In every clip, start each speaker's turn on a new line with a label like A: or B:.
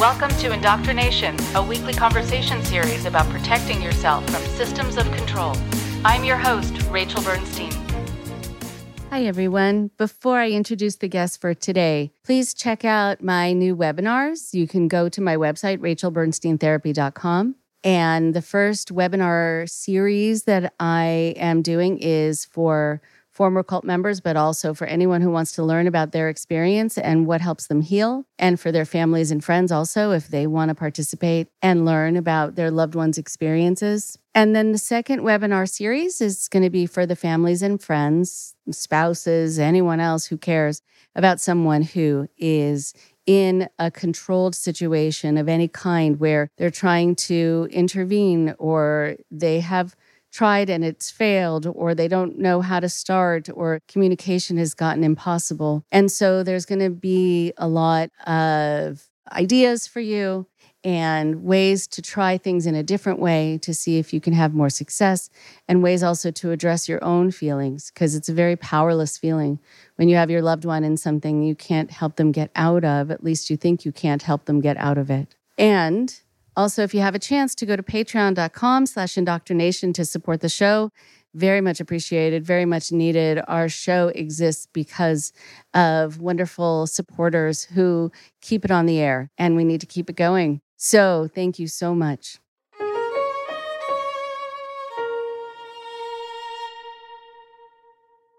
A: Welcome to Indoctrination, a weekly conversation series about protecting yourself from systems of control. I'm your host, Rachel Bernstein.
B: Hi, everyone. Before I introduce the guest for today, please check out my new webinars. You can go to my website, rachelbernsteintherapy.com. And the first webinar series that I am doing is for former cult members, but also for anyone who wants to learn about their experience and what helps them heal, and for their families and friends also, if they want to participate and learn about their loved ones' experiences. And then the second webinar series is going to be for the families and friends, spouses, anyone else who cares about someone who is in a controlled situation of any kind where they're trying to intervene or they have tried and it's failed, or they don't know how to start, or communication has gotten impossible. And so there's going to be a lot of ideas for you and ways to try things in a different way to see if you can have more success, and ways also to address your own feelings, because it's a very powerless feeling when you have your loved one in something you can't help them get out of, at least you think you can't help them get out of it. And also, if you have a chance to go to patreon.com slash indoctrination to support the show, very much appreciated, very much needed. Our show exists because of wonderful supporters who keep it on the air, and we need to keep it going. So, thank you so much.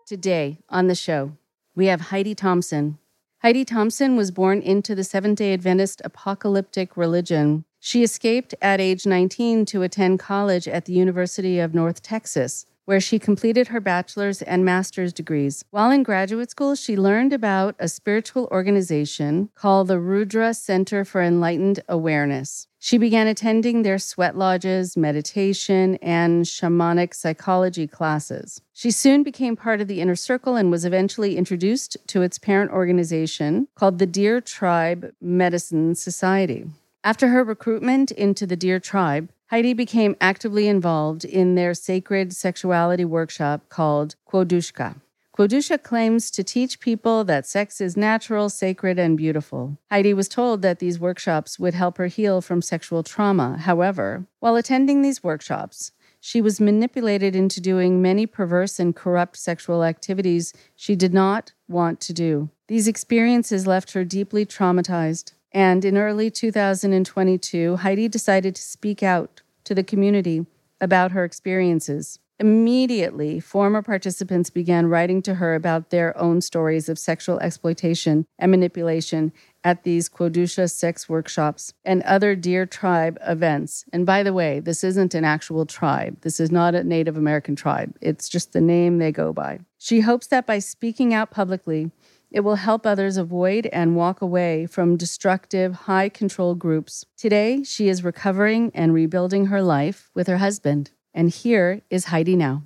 B: Today on the show, we have Heidi Thompson. Heidi Thompson was born into the Seventh day Adventist apocalyptic religion she escaped at age 19 to attend college at the University of North Texas, where she completed her bachelor's and master's degrees. While in graduate school, she learned about a spiritual organization called the Rudra Center for Enlightened Awareness. She began attending their sweat lodges, meditation, and shamanic psychology classes. She soon became part of the inner circle and was eventually introduced to its parent organization called the Deer Tribe Medicine Society. After her recruitment into the Deer Tribe, Heidi became actively involved in their sacred sexuality workshop called Quodoushka. Quodoushka claims to teach people that sex is natural, sacred, and beautiful. Heidi was told that these workshops would help her heal from sexual trauma. However, while attending these workshops, she was manipulated into doing many perverse and corrupt sexual activities she did not want to do. These experiences left her deeply traumatized. And in early 2022, Heidi decided to speak out to the community about her experiences. Immediately, former participants began writing to her about their own stories of sexual exploitation and manipulation at these Quodoushka sex workshops and other Deer Tribe events. And by the way, this isn't an actual tribe. This is not a Native American tribe. It's just the name they go by. She hopes that by speaking out publicly, it will help others avoid and walk away from destructive, high control groups. Today, she is recovering and rebuilding her life with her husband. And here is Heidi now.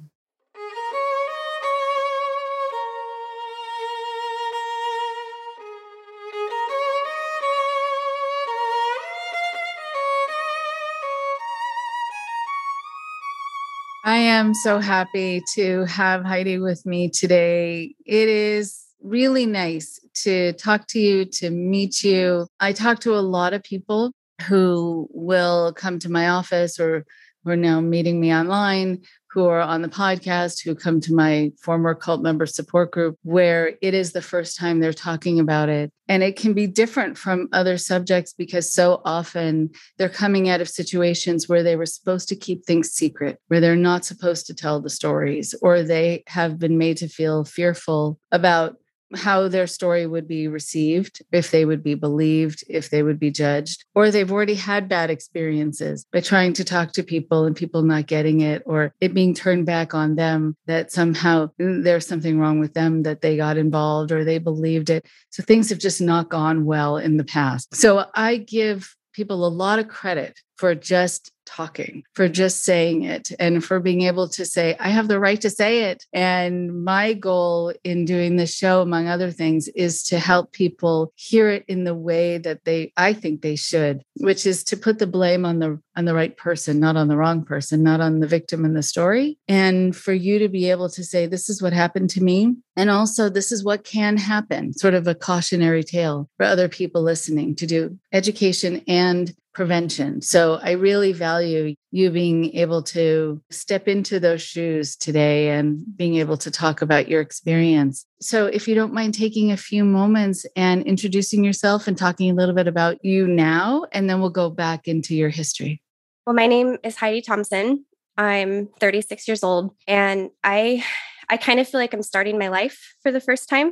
C: I am so happy to have Heidi with me today. It is really nice to talk to you, to meet you. I talk to a lot of people who will come to my office or who are now meeting me online, who are on the podcast, who come to my former cult member support group, where it is the first time they're talking about it. And it can be different from other subjects because so often they're coming out of situations where they were supposed to keep things secret, where they're not supposed to tell the stories, or they have been made to feel fearful about how their story would be received, if they would be believed, if they would be judged, or they've already had bad experiences by trying to talk to people and people not getting it, or it being turned back on them that somehow there's something wrong with them that they got involved or they believed it. So things have just not gone well in the past. So I give people a lot of credit for just talking, for just saying it, and for being able to say, I have the right to say it. And my goal in doing this show, among other things, is to help people hear it in the way that they, I think they should, which is to put the blame on the on the right person, not on the wrong person, not on the victim in the story. And for you to be able to say, This is what happened to me. And also, this is what can happen, sort of a cautionary tale for other people listening to do education and prevention. So I really value you being able to step into those shoes today and being able to talk about your experience. So if you don't mind taking a few moments and introducing yourself and talking a little bit about you now, and then we'll go back into your history.
D: Well, my name is Heidi Thompson. I'm 36 years old and I I kind of feel like I'm starting my life for the first time.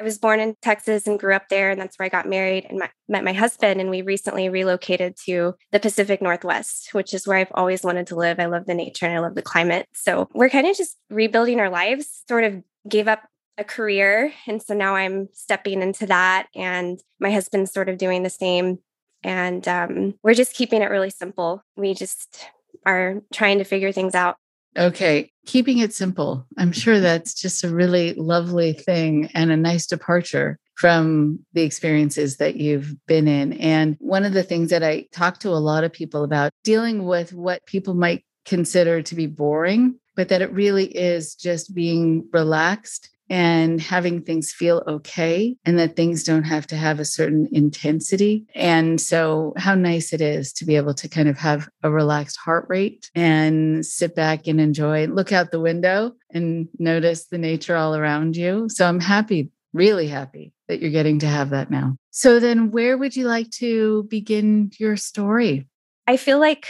D: I was born in Texas and grew up there, and that's where I got married and my, met my husband. And we recently relocated to the Pacific Northwest, which is where I've always wanted to live. I love the nature and I love the climate. So we're kind of just rebuilding our lives, sort of gave up a career. And so now I'm stepping into that, and my husband's sort of doing the same. And um, we're just keeping it really simple. We just are trying to figure things out.
C: Okay, keeping it simple. I'm sure mm-hmm. that's just a really lovely thing and a nice departure from the experiences that you've been in. And one of the things that I talk to a lot of people about dealing with what people might consider to be boring, but that it really is just being relaxed and having things feel okay and that things don't have to have a certain intensity. And so, how nice it is to be able to kind of have a relaxed heart rate and sit back and enjoy, look out the window and notice the nature all around you. So, I'm happy, really happy that you're getting to have that now. So, then where would you like to begin your story?
D: I feel like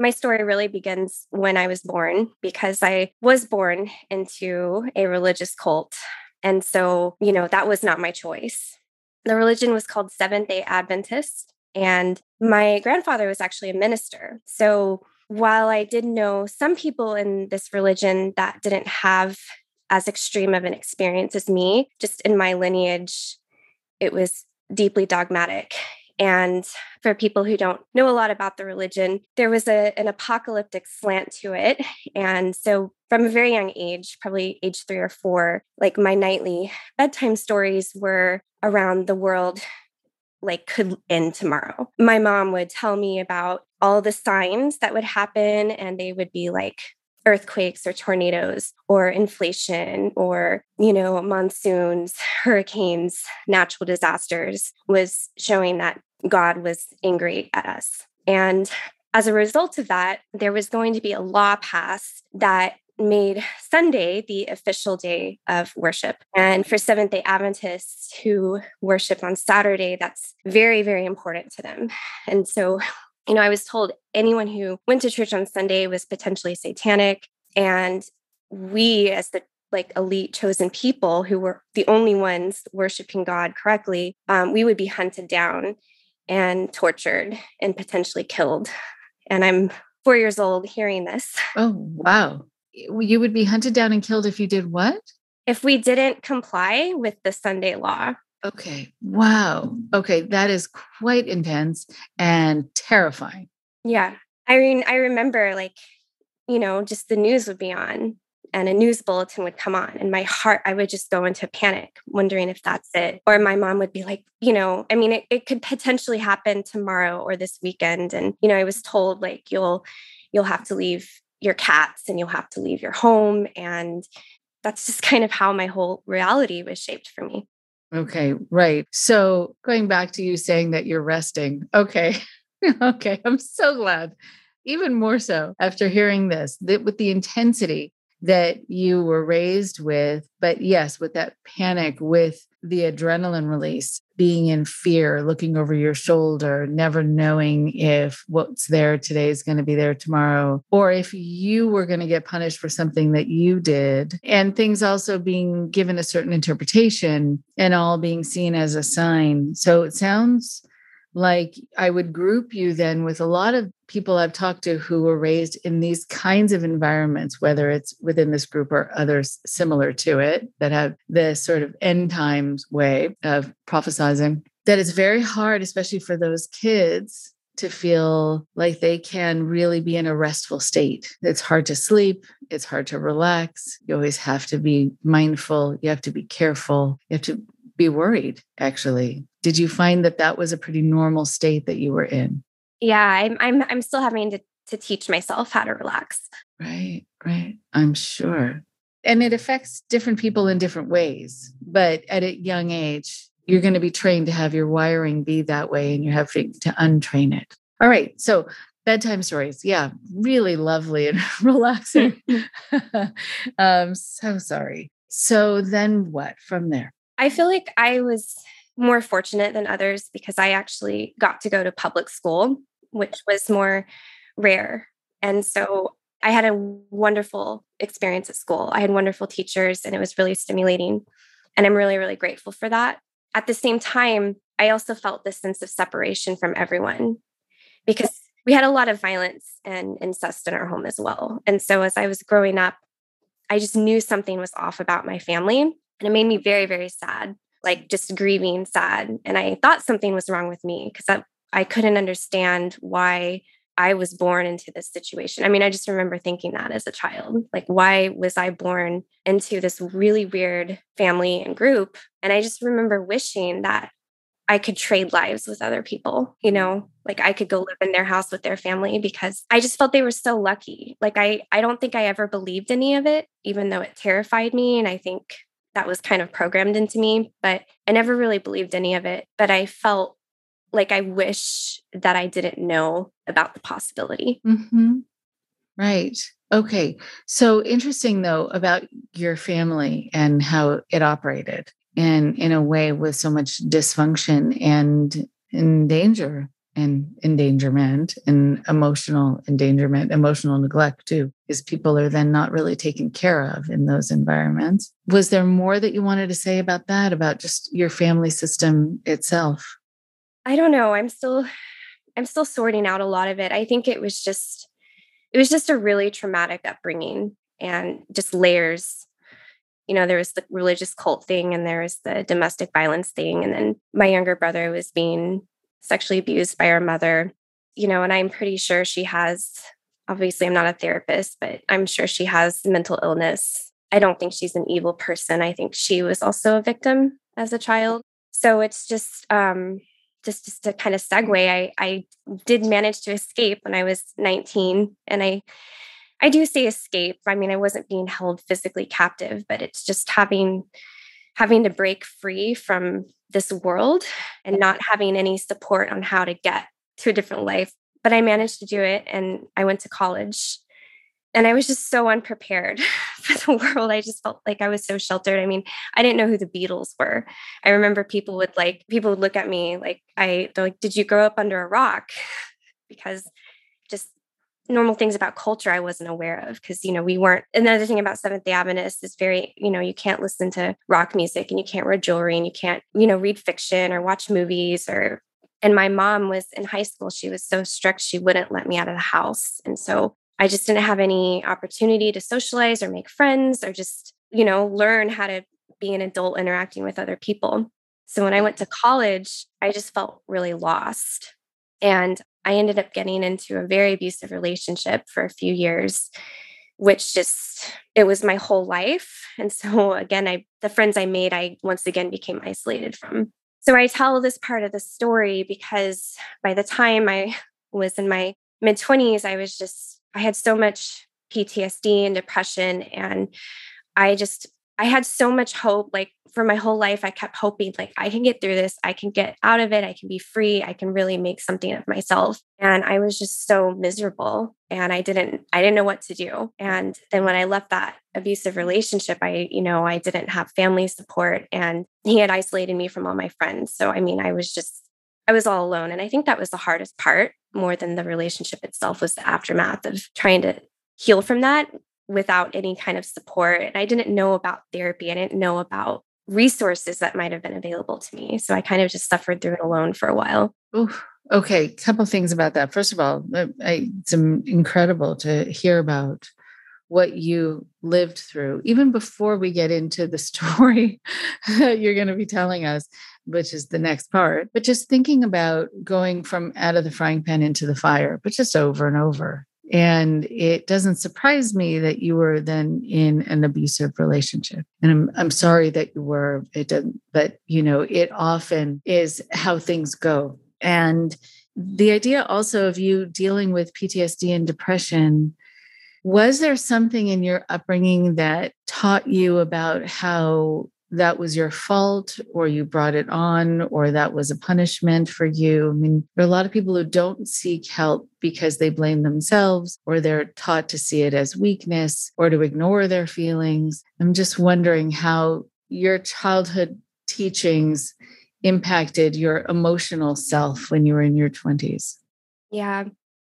D: my story really begins when I was born because I was born into a religious cult. And so, you know, that was not my choice. The religion was called Seventh day Adventist. And my grandfather was actually a minister. So while I did know some people in this religion that didn't have as extreme of an experience as me, just in my lineage, it was deeply dogmatic. And for people who don't know a lot about the religion, there was a, an apocalyptic slant to it. And so from a very young age, probably age three or four, like my nightly bedtime stories were around the world like could end tomorrow. My mom would tell me about all the signs that would happen and they would be like earthquakes or tornadoes or inflation or you know monsoons hurricanes natural disasters was showing that God was angry at us. And as a result of that, there was going to be a law passed that made Sunday the official day of worship. And for Seventh day Adventists who worship on Saturday, that's very, very important to them. And so, you know, I was told anyone who went to church on Sunday was potentially satanic. And we, as the like elite chosen people who were the only ones worshiping God correctly, um, we would be hunted down and tortured and potentially killed. And I'm four years old hearing this.
C: Oh, wow. You would be hunted down and killed if you did what?
D: If we didn't comply with the Sunday law.
C: Okay. Wow. Okay. That is quite intense and terrifying.
D: Yeah. I mean, I remember like, you know, just the news would be on and a news bulletin would come on and my heart i would just go into panic wondering if that's it or my mom would be like you know i mean it, it could potentially happen tomorrow or this weekend and you know i was told like you'll you'll have to leave your cats and you'll have to leave your home and that's just kind of how my whole reality was shaped for me
C: okay right so going back to you saying that you're resting okay okay i'm so glad even more so after hearing this that with the intensity that you were raised with. But yes, with that panic, with the adrenaline release, being in fear, looking over your shoulder, never knowing if what's there today is going to be there tomorrow, or if you were going to get punished for something that you did, and things also being given a certain interpretation and all being seen as a sign. So it sounds like I would group you then with a lot of people I've talked to who were raised in these kinds of environments, whether it's within this group or others similar to it that have this sort of end times way of prophesizing, that it's very hard, especially for those kids, to feel like they can really be in a restful state. It's hard to sleep, it's hard to relax. You always have to be mindful, you have to be careful, you have to be worried, actually. Did you find that that was a pretty normal state that you were in?
D: Yeah, I'm I'm I'm still having to to teach myself how to relax.
C: Right, right. I'm sure. And it affects different people in different ways, but at a young age, you're going to be trained to have your wiring be that way and you have to untrain it. All right. So bedtime stories. Yeah, really lovely and relaxing. um, so sorry. So then what from there?
D: I feel like I was more fortunate than others because I actually got to go to public school, which was more rare. And so I had a wonderful experience at school. I had wonderful teachers and it was really stimulating. And I'm really, really grateful for that at the same time, I also felt this sense of separation from everyone because we had a lot of violence and incest in our home as well. And so as I was growing up, I just knew something was off about my family. And it made me very, very sad, like just grieving, sad. And I thought something was wrong with me because I, I couldn't understand why I was born into this situation. I mean, I just remember thinking that as a child. Like, why was I born into this really weird family and group? And I just remember wishing that I could trade lives with other people, you know, like I could go live in their house with their family because I just felt they were so lucky. Like I I don't think I ever believed any of it even though it terrified me and I think that was kind of programmed into me, but I never really believed any of it, but I felt like I wish that I didn't know about the possibility.
C: Mm-hmm. Right. Okay. So interesting though about your family and how it operated and in a way with so much dysfunction and in danger and endangerment and emotional endangerment, emotional neglect too, because people are then not really taken care of in those environments. Was there more that you wanted to say about that, about just your family system itself?
D: I don't know. I'm still I'm still sorting out a lot of it. I think it was just it was just a really traumatic upbringing and just layers. You know, there was the religious cult thing and there was the domestic violence thing and then my younger brother was being sexually abused by her mother. You know, and I'm pretty sure she has obviously I'm not a therapist, but I'm sure she has mental illness. I don't think she's an evil person. I think she was also a victim as a child. So it's just um just just to kind of segue, I I did manage to escape when I was 19, and I I do say escape. I mean, I wasn't being held physically captive, but it's just having having to break free from this world and not having any support on how to get to a different life. But I managed to do it, and I went to college and I was just so unprepared for the world. I just felt like I was so sheltered. I mean, I didn't know who the Beatles were. I remember people would like people would look at me like I they're like, "Did you grow up under a rock?" because normal things about culture I wasn't aware of because you know we weren't. Another thing about Seventh Day Adventists is very you know you can't listen to rock music and you can't wear jewelry and you can't you know read fiction or watch movies or and my mom was in high school she was so strict she wouldn't let me out of the house and so I just didn't have any opportunity to socialize or make friends or just, you know, learn how to be an adult interacting with other people. So when I went to college, I just felt really lost. And I ended up getting into a very abusive relationship for a few years, which just, it was my whole life. And so again, I, the friends I made, I once again became isolated from. So I tell this part of the story because by the time I was in my mid 20s, I was just I had so much PTSD and depression and I just I had so much hope like for my whole life I kept hoping like I can get through this I can get out of it I can be free I can really make something of myself. And I was just so miserable and I didn't I didn't know what to do. And then when I left that abusive relationship I you know I didn't have family support and he had isolated me from all my friends. So I mean I was just I was all alone. And I think that was the hardest part more than the relationship itself was the aftermath of trying to heal from that without any kind of support. And I didn't know about therapy. I didn't know about resources that might have been available to me. So I kind of just suffered through it alone for a while.
C: Ooh, okay, couple things about that. First of all, uh, I, it's incredible to hear about what you lived through, even before we get into the story that you're going to be telling us, which is the next part. But just thinking about going from out of the frying pan into the fire, but just over and over. And it doesn't surprise me that you were then in an abusive relationship. And I'm, I'm sorry that you were, it doesn't, but you know, it often is how things go. And the idea also of you dealing with PTSD and depression was there something in your upbringing that taught you about how that was your fault or you brought it on or that was a punishment for you? I mean, there are a lot of people who don't seek help because they blame themselves or they're taught to see it as weakness or to ignore their feelings. I'm just wondering how your childhood teachings impacted your emotional self when you were in your 20s?
D: Yeah.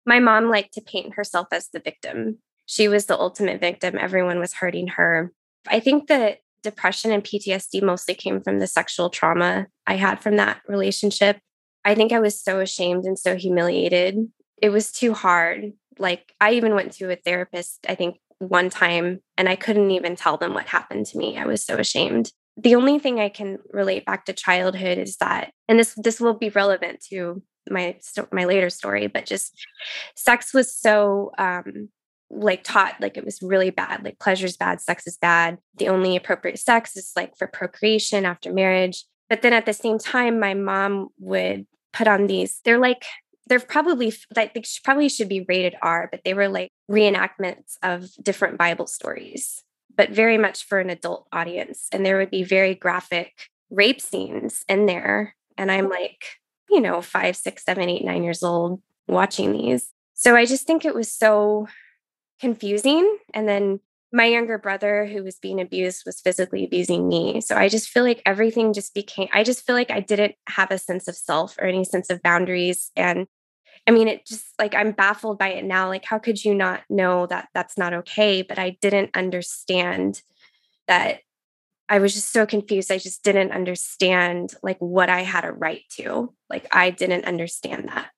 D: My mom liked to paint herself as the victim. She was the ultimate victim. Everyone was hurting her. I think that depression and PTSD mostly came from the sexual trauma I had from that relationship. I think I was so ashamed and so humiliated. It was too hard. Like, I even went to a therapist, I think, one time, and I couldn't even tell them what happened to me. I was so ashamed the only thing I can relate back to childhood is that, and this this will be relevant to my my later story, but just sex was so um, like taught like it was really bad. Like pleasure's bad, sex is bad. The only appropriate sex is like for procreation after marriage. But then at the same time, my mom would put on these. They're like they're probably like they probably should be rated R, but they were like reenactments of different Bible stories but very much for an adult audience. And there would be very graphic rape scenes in there. And I'm like, you know, five, six, seven, eight, nine years old watching these. So I just think it was so confusing. And then my younger brother, who was being abused, was physically abusing me. So I just feel like everything just became, I just feel like I didn't have a sense of self or any sense of boundaries. And I mean, it just like I'm baffled by it now. Like, how could you not know that that's not okay? But I didn't understand that I was just so confused. I just didn't understand like what I had a right to. Like, I didn't understand that.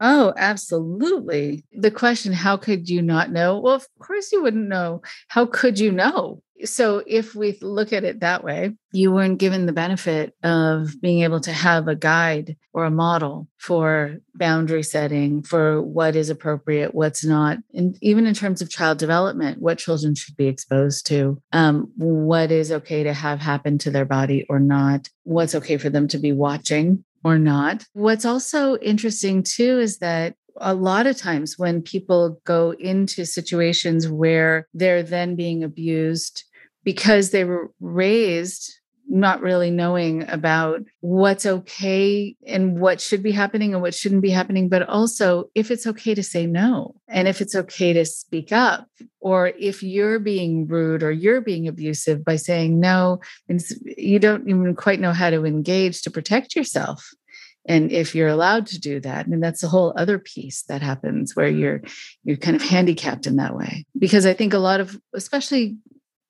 C: Oh, absolutely. The question, how could you not know? Well, of course you wouldn't know. How could you know? So, if we look at it that way, you weren't given the benefit of being able to have a guide or a model for boundary setting, for what is appropriate, what's not, and even in terms of child development, what children should be exposed to, um, what is okay to have happen to their body or not, what's okay for them to be watching or not. What's also interesting too is that a lot of times when people go into situations where they're then being abused because they were raised not really knowing about what's okay and what should be happening and what shouldn't be happening, but also if it's okay to say no and if it's okay to speak up, or if you're being rude or you're being abusive by saying no, and you don't even quite know how to engage to protect yourself. And if you're allowed to do that, and that's a whole other piece that happens where mm-hmm. you're you're kind of handicapped in that way. Because I think a lot of, especially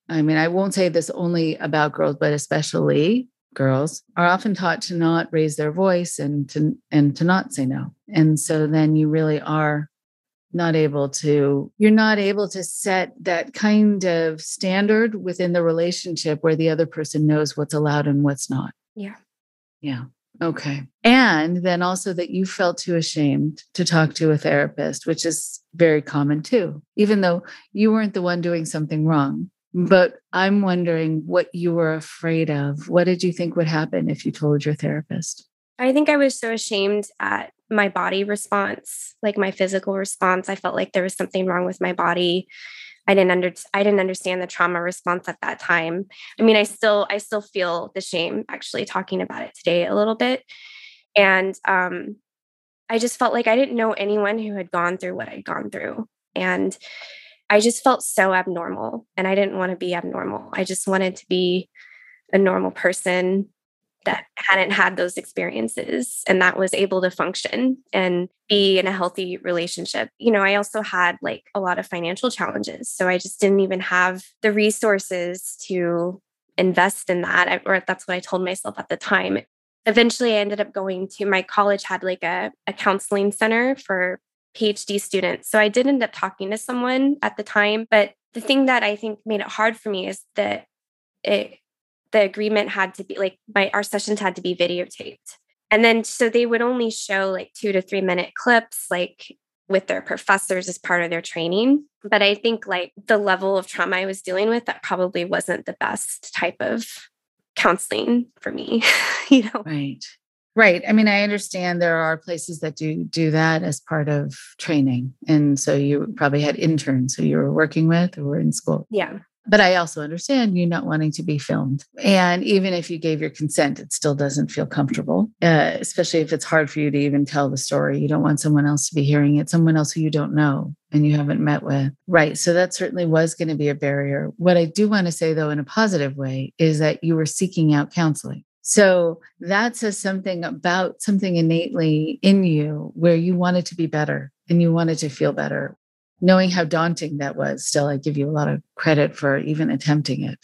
C: I mean, I won't say this only about girls, but especially girls are often taught to not raise their voice and to and to not say no. And so then you really are not able to you're not able to set that kind of standard within the relationship where the other person knows what's allowed and what's not.
D: Yeah.
C: Yeah. Okay. And then also that you felt too ashamed to talk to a therapist, which is very common too, even though you weren't the one doing something wrong. But I'm wondering what you were afraid of. What did you think would happen if you told your therapist?
D: I think I was so ashamed at my body response, like my physical response. I felt like there was something wrong with my body. I didn't under I didn't understand the trauma response at that time. I mean, I still I still feel the shame actually talking about it today a little bit. And um I just felt like I didn't know anyone who had gone through what I'd gone through. And I just felt so abnormal and I didn't want to be abnormal. I just wanted to be a normal person that hadn't had those experiences and that was able to function and be in a healthy relationship. You know, I also had like a lot of financial challenges. So I just didn't even have the resources to invest in that, or that's what I told myself at the time. Eventually, I ended up going to my college, had like a, a counseling center for PhD students. So I did end up talking to someone at the time, but the thing that I think made it hard for me is that it the agreement had to be like my our sessions had to be videotaped. And then so they would only show like 2 to 3 minute clips like with their professors as part of their training. But I think like the level of trauma I was dealing with that probably wasn't the best type of counseling for me, you know.
C: Right. Right. I mean, I understand there are places that do do that as part of training. And so you probably had interns who you were working with or were in school.
D: Yeah.
C: But I also understand you not wanting to be filmed. And even if you gave your consent, it still doesn't feel comfortable, uh, especially if it's hard for you to even tell the story. You don't want someone else to be hearing it, someone else who you don't know and you haven't met with. Right. So that certainly was going to be a barrier. What I do want to say, though, in a positive way, is that you were seeking out counseling. So that says something about something innately in you where you wanted to be better and you wanted to feel better. Knowing how daunting that was, still, I give you a lot of credit for even attempting it.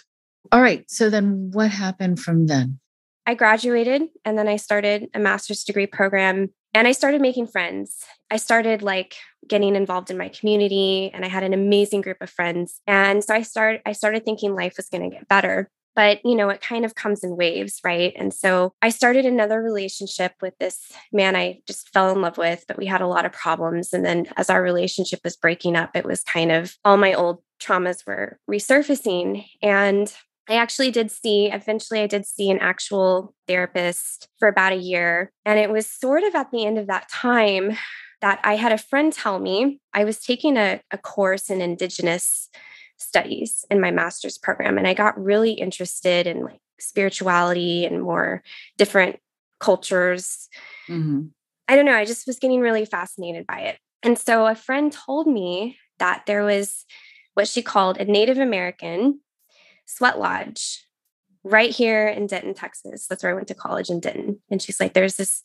C: All right. So then what happened from then?
D: I graduated and then I started a master's degree program and I started making friends. I started like getting involved in my community and I had an amazing group of friends. And so I started I started thinking life was going to get better but you know it kind of comes in waves right? And so i started another relationship with this man i just fell in love with but we had a lot of problems. And then as our relationship was breaking up it was kind of all my old traumas were resurfacing. And I actually did see, eventually, I did see an actual therapist for about a year. And it was sort of at the end of that time that I had a friend tell me I was taking a, a course in Indigenous studies in my master's program and i got really interested in like spirituality and more different cultures. Mm-hmm. i don't know i just was getting really fascinated by it. And so a friend told me that there was what she called a native american sweat lodge right here in denton texas. That's where i went to college in denton. And she's like there's this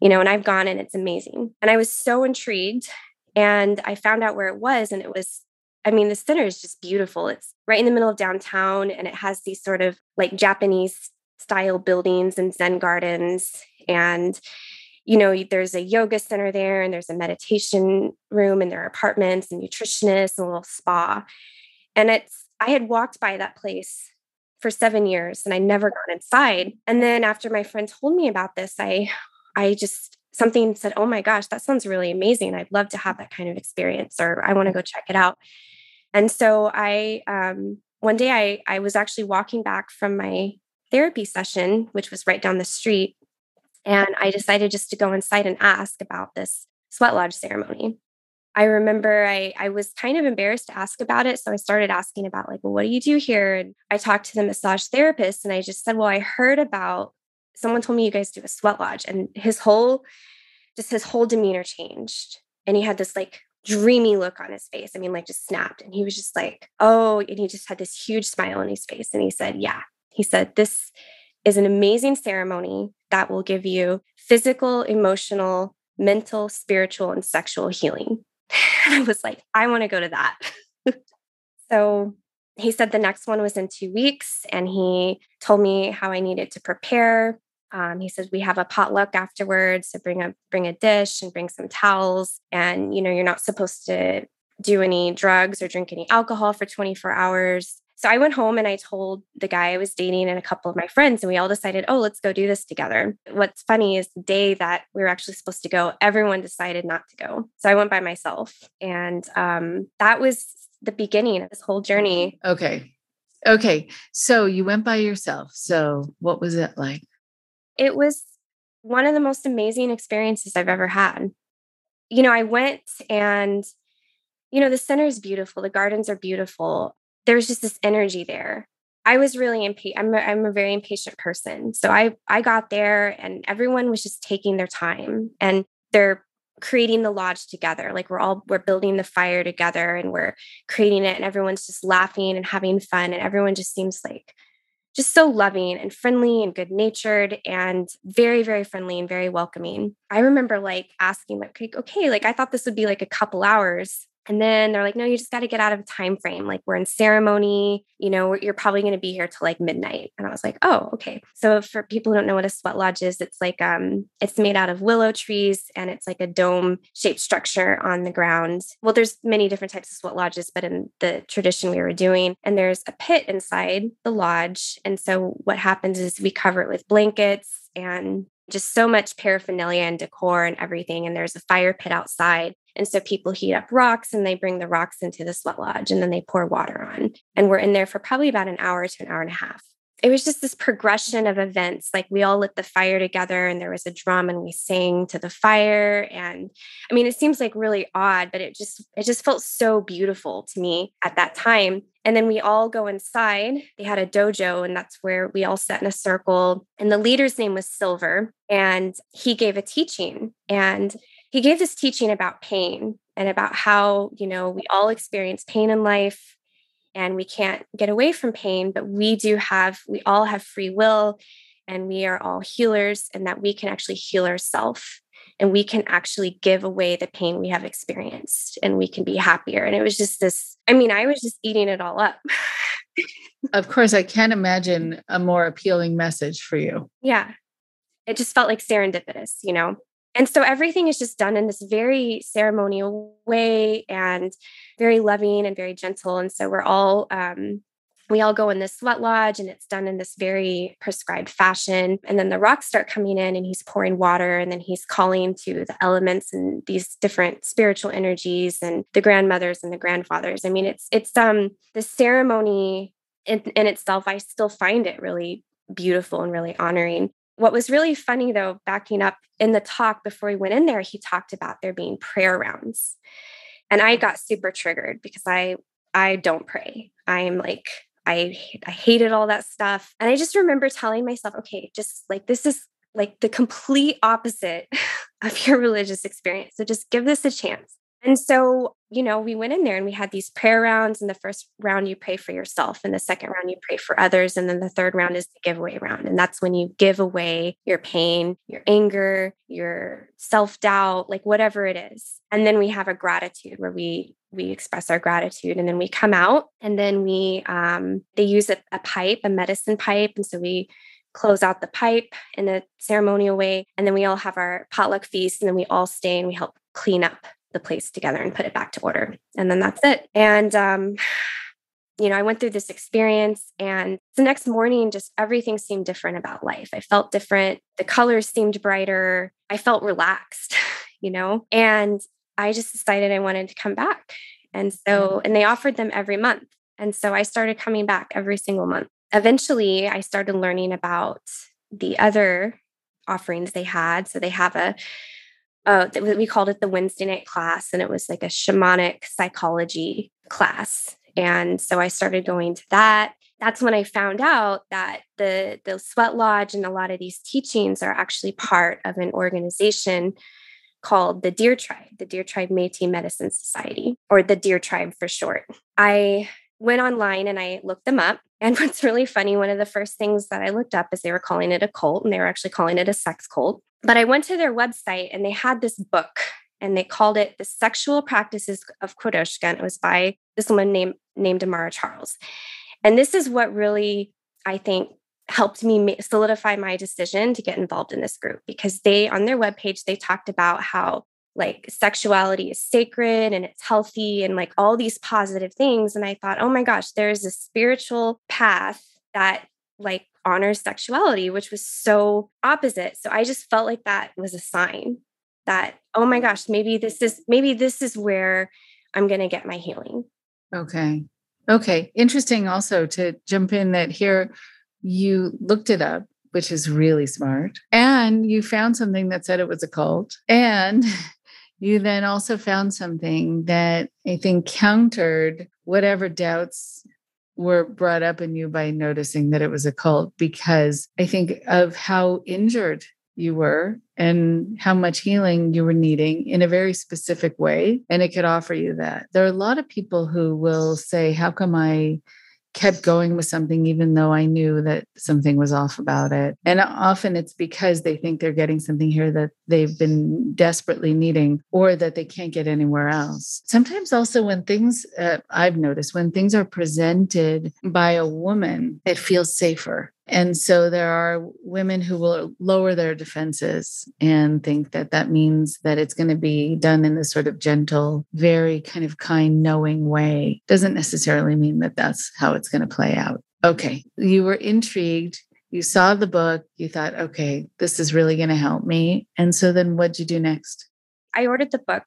D: you know and i've gone and it's amazing. And i was so intrigued and i found out where it was and it was I mean, the center is just beautiful. It's right in the middle of downtown and it has these sort of like Japanese style buildings and Zen gardens. And, you know, there's a yoga center there and there's a meditation room and there are apartments and nutritionists and a little spa. And it's, I had walked by that place for seven years and I never got inside. And then after my friend told me about this, I, I just, something said, Oh my gosh, that sounds really amazing. I'd love to have that kind of experience, or I want to go check it out. And so I, um, one day I, I was actually walking back from my therapy session, which was right down the street. And I decided just to go inside and ask about this sweat lodge ceremony. I remember I, I was kind of embarrassed to ask about it. So I started asking about, like, well, what do you do here? And I talked to the massage therapist and I just said, well, I heard about someone told me you guys do a sweat lodge. And his whole, just his whole demeanor changed. And he had this like dreamy look on his face. I mean, like just snapped. And he was just like, oh, and he just had this huge smile on his face. And he said, yeah, he said, this is an amazing ceremony that will give you physical, emotional, mental, spiritual, and sexual healing. I was like, I want to go to that. so he said the next one was in two weeks. And he told me how I needed to prepare um, he says we have a potluck afterwards, so bring a bring a dish and bring some towels. And you know you're not supposed to do any drugs or drink any alcohol for 24 hours. So I went home and I told the guy I was dating and a couple of my friends, and we all decided, oh, let's go do this together. What's funny is the day that we were actually supposed to go, everyone decided not to go. So I went by myself. And um, that was the beginning of this whole journey.
C: Okay. Okay. So you went by yourself. So what was it like?
D: It was one of the most amazing experiences I've ever had. You know, I went and, you know, the center is beautiful, the gardens are beautiful. There's just this energy there. I was really impatient. I'm I'm a very impatient person. So I I got there and everyone was just taking their time and they're creating the lodge together. Like we're all we're building the fire together and we're creating it and everyone's just laughing and having fun and everyone just seems like just so loving and friendly and good natured and very, very friendly and very welcoming. I remember like asking, like, okay, like I thought this would be like a couple hours. And then they're like, no, you just got to get out of a time frame. Like we're in ceremony, you know, you're probably going to be here till like midnight. And I was like, oh, okay. So for people who don't know what a sweat lodge is, it's like um, it's made out of willow trees and it's like a dome shaped structure on the ground. Well, there's many different types of sweat lodges, but in the tradition we were doing, and there's a pit inside the lodge. And so what happens is we cover it with blankets and just so much paraphernalia and decor and everything. And there's a fire pit outside. And so people heat up rocks and they bring the rocks into the sweat lodge and then they pour water on. And we're in there for probably about an hour to an hour and a half it was just this progression of events. Like we all lit the fire together and there was a drum and we sang to the fire. And I mean, it seems like really odd, but it just, it just felt so beautiful to me at that time. And then we all go inside. They had a dojo, and that's where we all sat in a circle. And the leader's name was Silver. And he gave a teaching. And he gave this teaching about pain and about how, you know, we all experience pain in life and we can't get away from pain, but we do have, we all have free will and we are all healers, and that we can actually heal ourselves and we can actually give away the pain we have experienced and we can be happier. And it was just this, I mean, I was just eating it all up.
C: of course, I can't imagine a more appealing message for you.
D: Yeah. It just felt like serendipitous, you know? And so everything is just done in this very ceremonial way and very loving and very gentle. And so we're all, um, we all go in this sweat lodge and it's done in this very prescribed fashion. And then the rocks start coming in and he's pouring water and then he's calling to the elements and these different spiritual energies and the grandmothers and the grandfathers. I mean, it's, it's, um, the ceremony in, in itself, I still find it really beautiful and really honoring. What was really funny though, backing up in the talk before we went in there, he talked about there being prayer rounds. And I got super triggered because I I don't pray. I'm like I I hated all that stuff. And I just remember telling myself, okay, just like this is like the complete opposite of your religious experience. So just give this a chance. And so, you know, we went in there and we had these prayer rounds. And the first round, you pray for yourself. And the second round, you pray for others. And then the third round is the giveaway round. And that's when you give away your pain, your anger, your self doubt, like whatever it is. And then we have a gratitude where we we express our gratitude and then we come out and then we um, they use a, a pipe a medicine pipe and so we close out the pipe in a ceremonial way and then we all have our potluck feast and then we all stay and we help clean up the place together and put it back to order. And then that's it. And, um, you know, I went through this experience, and the next morning, just everything seemed different about life. I felt different. The colors seemed brighter. I felt relaxed, you know, and I just decided I wanted to come back. And so, mm. and they offered them every month. And so I started coming back every single month. Eventually, I started learning about the other offerings they had. So they have a uh, we called it the Wednesday night class, and it was like a shamanic psychology class. And so I started going to that. That's when I found out that the the Sweat Lodge and a lot of these teachings are actually part of an organization called the Deer Tribe, the Deer Tribe Métis Medicine Society, or the Deer Tribe for short. I went online and I looked them up. And what's really funny, one of the first things that I looked up is they were calling it a cult and they were actually calling it a sex cult. But I went to their website and they had this book and they called it The Sexual Practices of Quodoushka. And it was by this woman named, named Amara Charles. And this is what really, I think, helped me solidify my decision to get involved in this group because they, on their webpage, they talked about how like sexuality is sacred and it's healthy and like all these positive things. And I thought, oh my gosh, there's a spiritual path that like honors sexuality, which was so opposite. So I just felt like that was a sign that, oh my gosh, maybe this is maybe this is where I'm gonna get my healing.
C: Okay. Okay. Interesting also to jump in that here you looked it up which is really smart. And you found something that said it was a cult. And you then also found something that I think countered whatever doubts were brought up in you by noticing that it was a cult because I think of how injured you were and how much healing you were needing in a very specific way. And it could offer you that. There are a lot of people who will say, How come I kept going with something even though I knew that something was off about it. And often it's because they think they're getting something here that they've been desperately needing or that they can't get anywhere else. Sometimes also when things uh, I've noticed when things are presented by a woman, it feels safer and so there are women who will lower their defenses and think that that means that it's going to be done in this sort of gentle, very kind of kind, knowing way. Doesn't necessarily mean that that's how it's going to play out. Okay. You were intrigued. You saw the book. You thought, okay, this is really going to help me. And so then what'd you do next?
D: I ordered the book.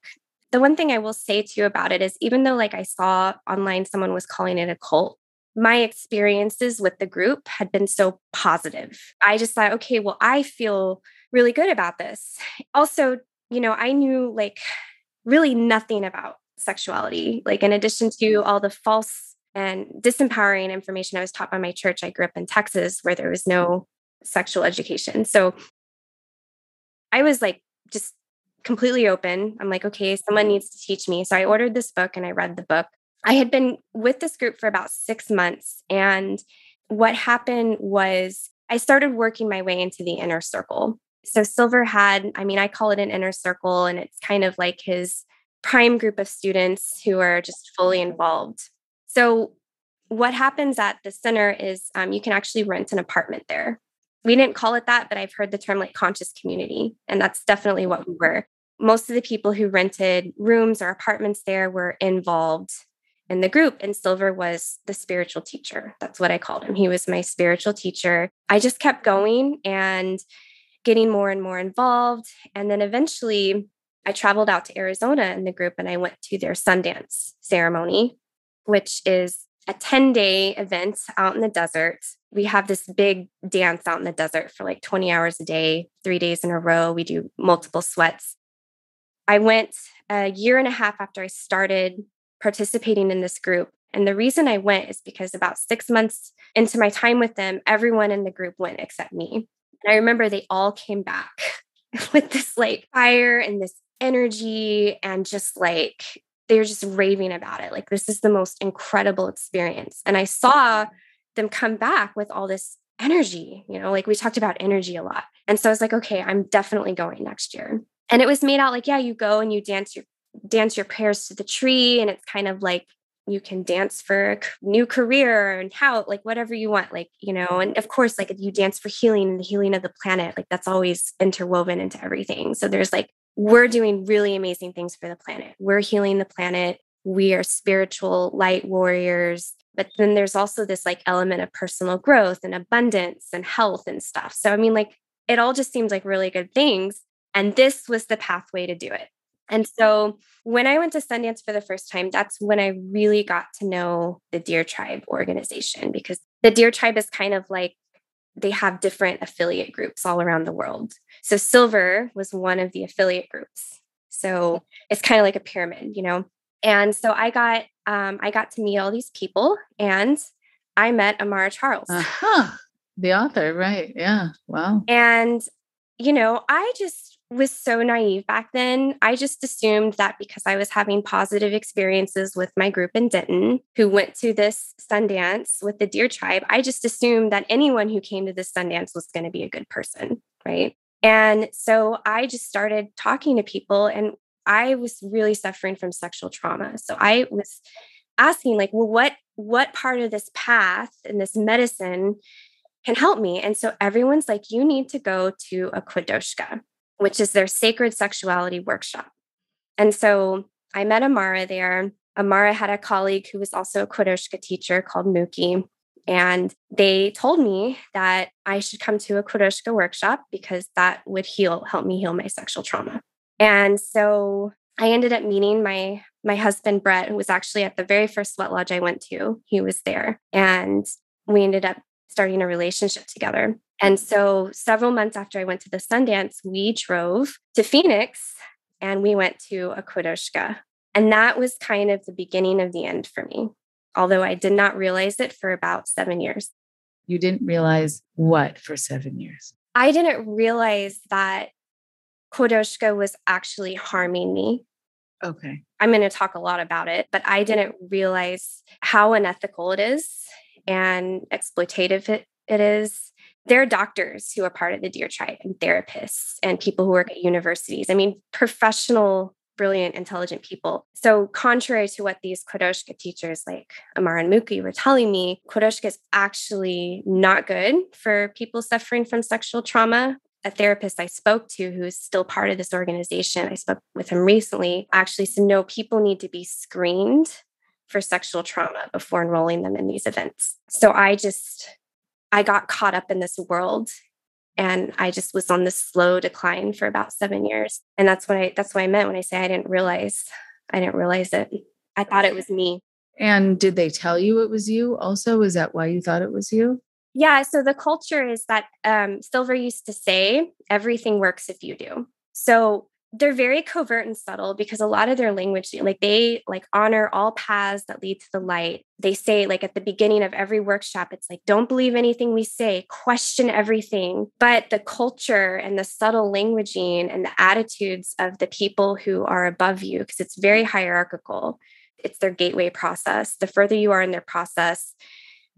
D: The one thing I will say to you about it is even though like I saw online someone was calling it a cult, my experiences with the group had been so positive. I just thought, okay, well, I feel really good about this. Also, you know, I knew like really nothing about sexuality. Like, in addition to mm. all the false and disempowering information I was taught by my church, I grew up in Texas where there was no sexual education. So I was like, just completely open. I'm like, okay, someone mm. needs to teach me. So I ordered this book and I read the book. I had been with this group for about six months. And what happened was I started working my way into the inner circle. So Silver had, I mean, I call it an inner circle, and it's kind of like his prime group of students who are just fully involved. So, what happens at the center is um, you can actually rent an apartment there. We didn't call it that, but I've heard the term like conscious community, and that's definitely what we were. Most of the people who rented rooms or apartments there were involved in the group. And Silver was the spiritual teacher. That's what I called him. He was my spiritual teacher. I just kept going and getting more and more involved. And then eventually I traveled out to Arizona in the group and I went to their Sundance ceremony, which is a 10 day event out in the desert. We have this big dance out in the desert for like 20 hours a day, three days in a row. We do multiple sweats. I went a year and a half after I started participating in this group. And the reason I went is because about six months into my time with them, everyone in the group went except me. And I remember they all came back with this like fire and this energy and just like they were just raving about it. Like, this is the most incredible experience. And I saw them come back with all this energy, you know, like we talked about energy a lot. And so I was like, okay, I'm definitely going next year. And it was made out like, yeah, you go and you dance your dance your prayers to the tree and it's kind of like you can dance for a new career and how like whatever you want like you know and of course like if you dance for healing and the healing of the planet like that's always interwoven into everything. So there's like we're doing really amazing things for the planet. We're healing the planet. We are spiritual light warriors but then there's also this like element of personal growth and abundance and health and stuff. So i mean like it all just seems like really good things and this was the pathway to do it and so when I went to Sundance for the first time, that's when I really got to know the Deer Tribe organization because the Deer Tribe is kind of like they have different affiliate groups all around the world. So Silver was one of the affiliate groups. So it's kind of like a pyramid, you know. And so I got um, I got to meet all these people, and I met Amara Charles.
C: Uh-huh. The author, right? Yeah. Wow.
D: And you know, I just was so naive back then. I just assumed that because I was having positive experiences with my group in Denton, who went to this Sundance with the Deer Tribe, I just assumed that anyone who came to this Sundance was going to be a good person. Right. And so I just started talking to people, and I was really suffering from sexual trauma. So I was asking, like, well, what what part of this path and this medicine can help me? And so everyone's like, you need to go to a Quodoushka which is their sacred sexuality workshop. And so I met Amara there. Amara had a colleague who was also a Quodoushka teacher called Mookie. And they told me that I should come to a Quodoushka workshop because that would heal, help me heal my sexual trauma. And so I ended up meeting my my husband Brett, who was actually at the very first sweat lodge I went to. He was there, and we ended up starting a relationship together. And so, several months after I went to the Sundance, we drove to Phoenix and we went to a Quodoushka. And that was kind of the beginning of the end for me, although I did not realize it for about seven years.
C: You didn't realize what for seven years?
D: I didn't realize that Quodoushka was actually harming me.
C: Okay.
D: I'm going to talk a lot about it, but I didn't realize how unethical it is and exploitative it, it is. There are doctors who are part of the Deer Tribe and therapists and people who work at universities. I mean, professional, brilliant, intelligent people. So, contrary to what these Quodoushka teachers like Amar and Muki were telling me, Quodoushka is actually not good for people suffering from sexual trauma a therapist I spoke to who is still part of this organization, I spoke with him recently, actually said, no, people need to be screened for sexual trauma before enrolling them in these events. So I just, I got caught up in this world and I just was on this slow decline for about seven years. And that's what I, that's what I meant when I say I didn't realize, I didn't realize it. I thought it was me.
C: And did they tell you it was you also? Is that why you thought it was you?
D: Yeah. So the culture is that um, Silver used to say, everything works if you do. So they're very covert and subtle because a lot of their language like they like honor all paths that lead to the light. They say like at the beginning of every workshop it's like don't believe anything we say question everything. But the culture and the subtle languaging and the attitudes of the people who are above you because it's very hierarchical. It's their gateway process. The further you are in their process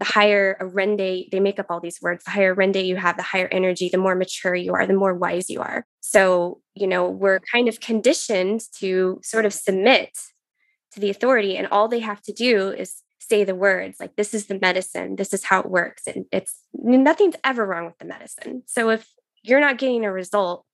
D: the higher a rende, they make up all these words, the higher rende you have, the higher energy, the more mature you are, the more wise you are. So, you know, we're kind of conditioned to sort of submit to the authority, and all they have to do is say the words like, this is the medicine, this is how it works. And it's nothing's ever wrong with the medicine. So if you're not getting a result,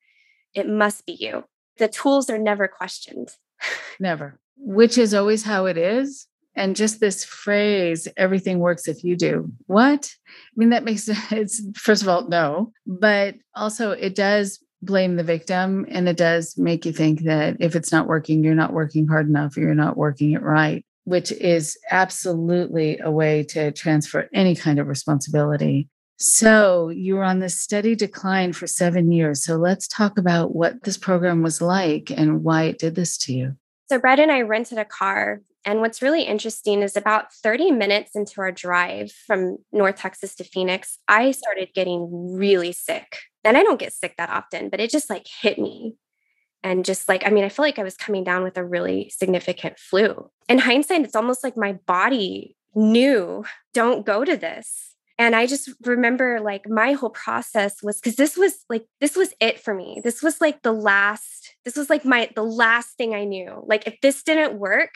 D: it must be you. The tools are never questioned.
C: Never, which is always how it is and just this phrase everything works if you do. What? I mean that makes it's first of all no but also it does blame the victim and it does make you think that if it's not working you're not working hard enough or you're not working it right which is absolutely a way to transfer any kind of responsibility. So you were on this steady decline for seven years. So let's talk about what this program was like and why it did this to you.
D: So brett and i rented a car and what's really interesting is about 30 minutes into our drive from North Texas to Phoenix, I mm-hmm. started getting really sick. And I don't get sick that often, but it just like hit me. And just like, I mean, I feel like I was coming down with a really significant flu. In hindsight, it's almost like my body knew don't go to this. And I just remember like my whole process was because this was like, this was it for me. This was like the last, this was like my, the last thing I knew. Like, if this didn't work,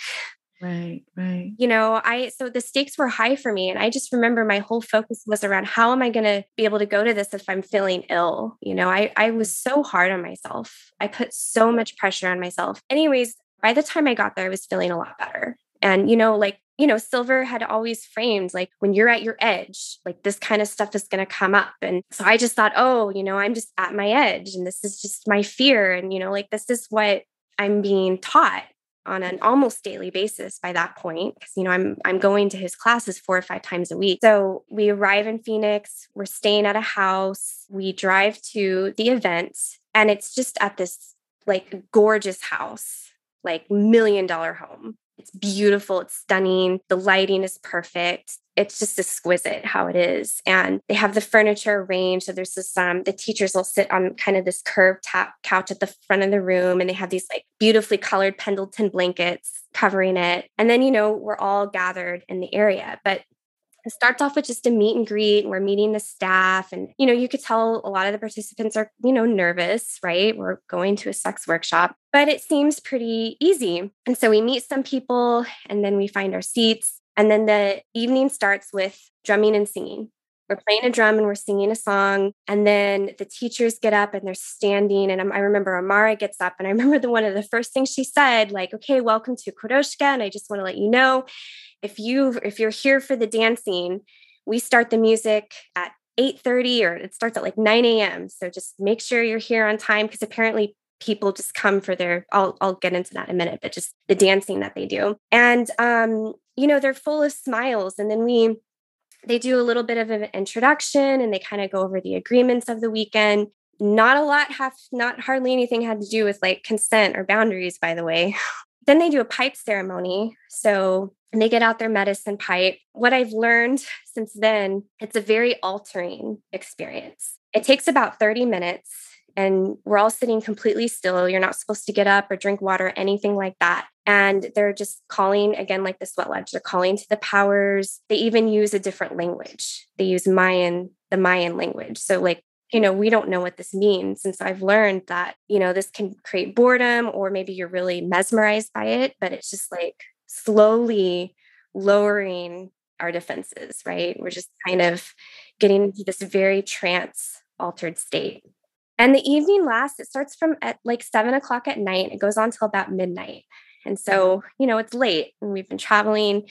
C: Right, right.
D: You know, I so the stakes were high for me. And I just remember my whole focus was around how am I going to be able to go to this if I'm feeling ill? You know, I, I was so hard on myself. I put so much pressure on myself. Anyways, by the time I got there, I was feeling a lot better. And, you know, like, you know, Silver had always framed like when you're at your edge, like this kind of stuff is going to come up. And so I just thought, oh, you know, I'm just at my edge and this is just my fear. And, you know, like this is what I'm being taught on an almost daily basis by that point because you know I'm I'm going to his classes four or five times a week. So we arrive in Phoenix, we're staying at a house, we drive to the event and it's just at this like gorgeous house, like million dollar home. It's beautiful, it's stunning, the lighting is perfect it's just exquisite how it is. And they have the furniture arranged. So there's this um the teachers will sit on kind of this curved tap couch at the front of the room and they have these like beautifully colored Pendleton blankets covering it. And then, you know, we're all gathered in the area. But it starts off with just a meet and greet and we're meeting the staff and you know you could tell a lot of the participants are you know nervous right we're going to a sex workshop but it seems pretty easy and so we meet some people and then we find our seats and then the evening starts with drumming and singing. We're playing a drum and we're singing a song. And then the teachers get up and they're standing. And I remember Amara gets up. And I remember the one of the first things she said, like, okay, welcome to Quodoushka. And I just want to let you know if you if you're here for the dancing, we start the music at 8:30 or it starts at like 9 a.m. So just make sure you're here on time because apparently people just come for their I'll I'll get into that in a minute, but just the dancing that they do. And um, you know, they're full of smiles. And then we they do a little bit of an introduction and they kind of go over the agreements of the weekend. Not a lot have not hardly anything had to do with like consent or boundaries, by the way. then they do a pipe ceremony. So they get out their medicine pipe. What I've learned since then, it's a very altering experience. It takes about 30 minutes and we're all sitting completely still. You're not supposed to get up or drink water, anything like that. And they're just calling again, like the sweat lodge, they're calling to the powers. They even use a different language. They use Mayan, the Mayan language. So, like, you know, we don't know what this means. And so I've learned that, you know, this can create boredom or maybe you're really mesmerized by it, but it's just like slowly lowering our defenses, right? We're just kind of getting into this very trance altered state. And the evening lasts, it starts from at like seven o'clock at night. It goes on till about midnight. And so, mm-hmm. you know, it's late and we've been traveling.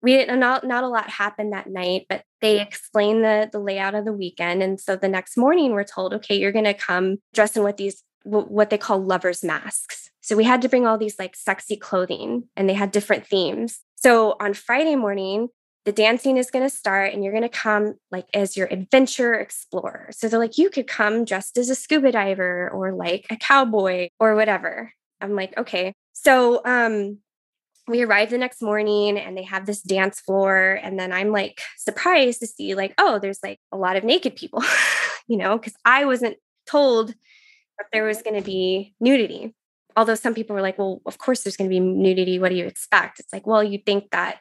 D: We didn't not not a lot happened that night, but they explain the the layout of the weekend. And so the next morning we're told, okay, you're gonna come dressed in what these what they call lovers masks. So we had to bring all these like sexy clothing and they had different themes. So on Friday morning, the dancing is going to start and you're going to come like as your adventure explorer. So they're like, you could come dressed as a scuba diver or like a cowboy or whatever. I'm like, okay. So um we arrive the next morning and they have this dance floor. And then I'm like surprised to see, like, oh, there's like a lot of naked people, you know, because I wasn't told that there was going to be nudity. Although some people were like, well, of course there's going to be nudity. What do you expect? It's like, well, you think that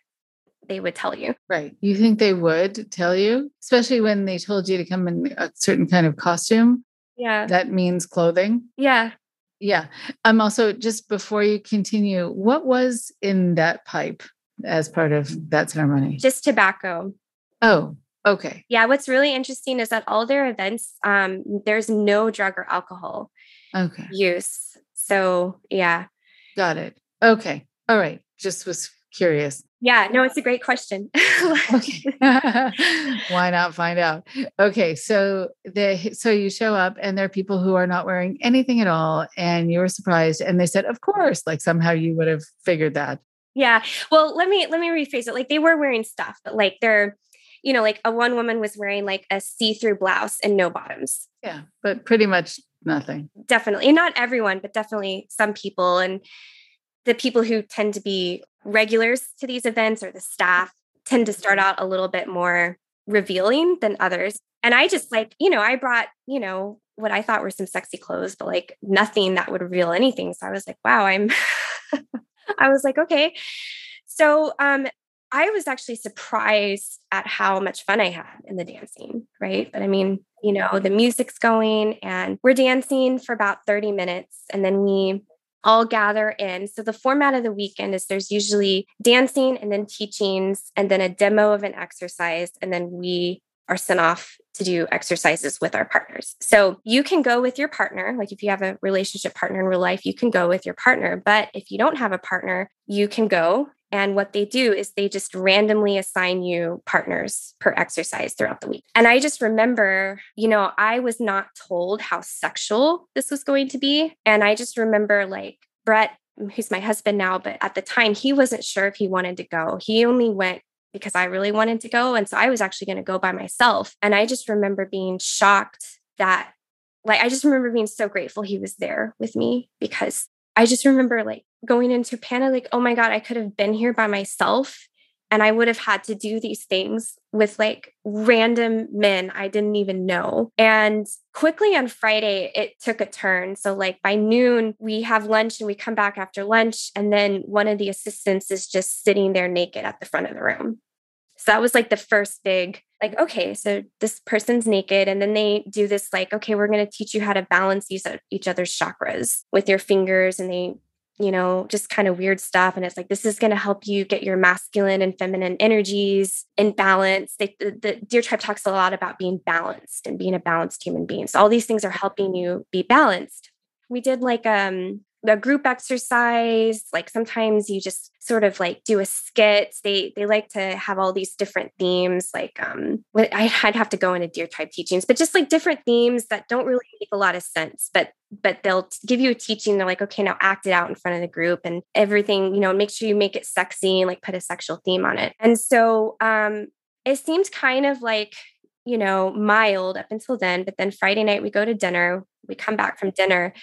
D: they would tell you.
C: Right. You think they would tell you, especially when they told you to come in a certain kind of costume?
D: Yeah.
C: That means clothing.
D: Yeah.
C: Yeah. I'm also just before you continue, what was in that pipe as part of that ceremony?
D: Just tobacco.
C: Oh, okay.
D: Yeah. What's really interesting is that all their events, um, there's no drug or alcohol
C: okay.
D: use. So, yeah.
C: Got it. Okay. All right. Just was curious.
D: Yeah, no, it's a great question.
C: Why not find out? Okay, so the so you show up and there are people who are not wearing anything at all and you were surprised and they said, "Of course." Like somehow you would have figured that.
D: Yeah. Well, let me let me rephrase it. Like they were wearing stuff, but like they're you know, like a one woman was wearing like a see-through blouse and no bottoms.
C: Yeah, but pretty much nothing.
D: Definitely. Not everyone, but definitely some people and the people who tend to be regulars to these events or the staff tend to start out a little bit more revealing than others. And I just like, you know, I brought, you know, what I thought were some sexy clothes, but like nothing that would reveal anything. So I was like, wow, I'm I was like, okay. So um I was actually surprised at how much fun I had in the dancing, right? But I mean, you know, the music's going and we're dancing for about 30 minutes and then we all gather in. So the format of the weekend is there's usually dancing and then teachings and then a demo of an exercise. And then we are sent off to do exercises with our partners. So you can go with your partner. Like if you have a relationship partner in real life, you can go with your partner. But if you don't have a partner, you can go and what they do is they just randomly assign you partners per exercise throughout the week. And I just remember, you know, I was not told how sexual this was going to be. And I just remember like Brett, who's my husband now, but at the time he wasn't sure if he wanted to go. He only went because I really wanted to go. And so I was actually going to go by myself. And I just remember being shocked that, like, I just remember being so grateful he was there with me because I just remember like going into panic, like, oh my God, I could have been here by myself. And I would have had to do these things with like random men I didn't even know. And quickly on Friday, it took a turn. So, like by noon, we have lunch and we come back after lunch. And then one of the assistants is just sitting there naked at the front of the room. So that was like the first big, like, okay, so this person's naked. And then they do this, like, okay, we're going to teach you how to balance each, each other's chakras with your fingers. And they you know, just kind of weird stuff. And it's like, this is going to help you get your masculine and feminine energies in balance. They, the, the Deer Tribe talks a lot about being balanced and being a balanced human being. So all these things are helping you be balanced. We did like um a group exercise like sometimes you just sort of like do a skit. They they like to have all these different themes like um i'd have to go into deer tribe teachings but just like different themes that don't really make a lot of sense but but they'll give you a teaching. They're like okay now act it out in front of the group and everything you know make sure you make it sexy and like put a sexual theme on it. And so um it seemed kind of like you know mild up until then but then friday night we go to dinner. We come back from dinner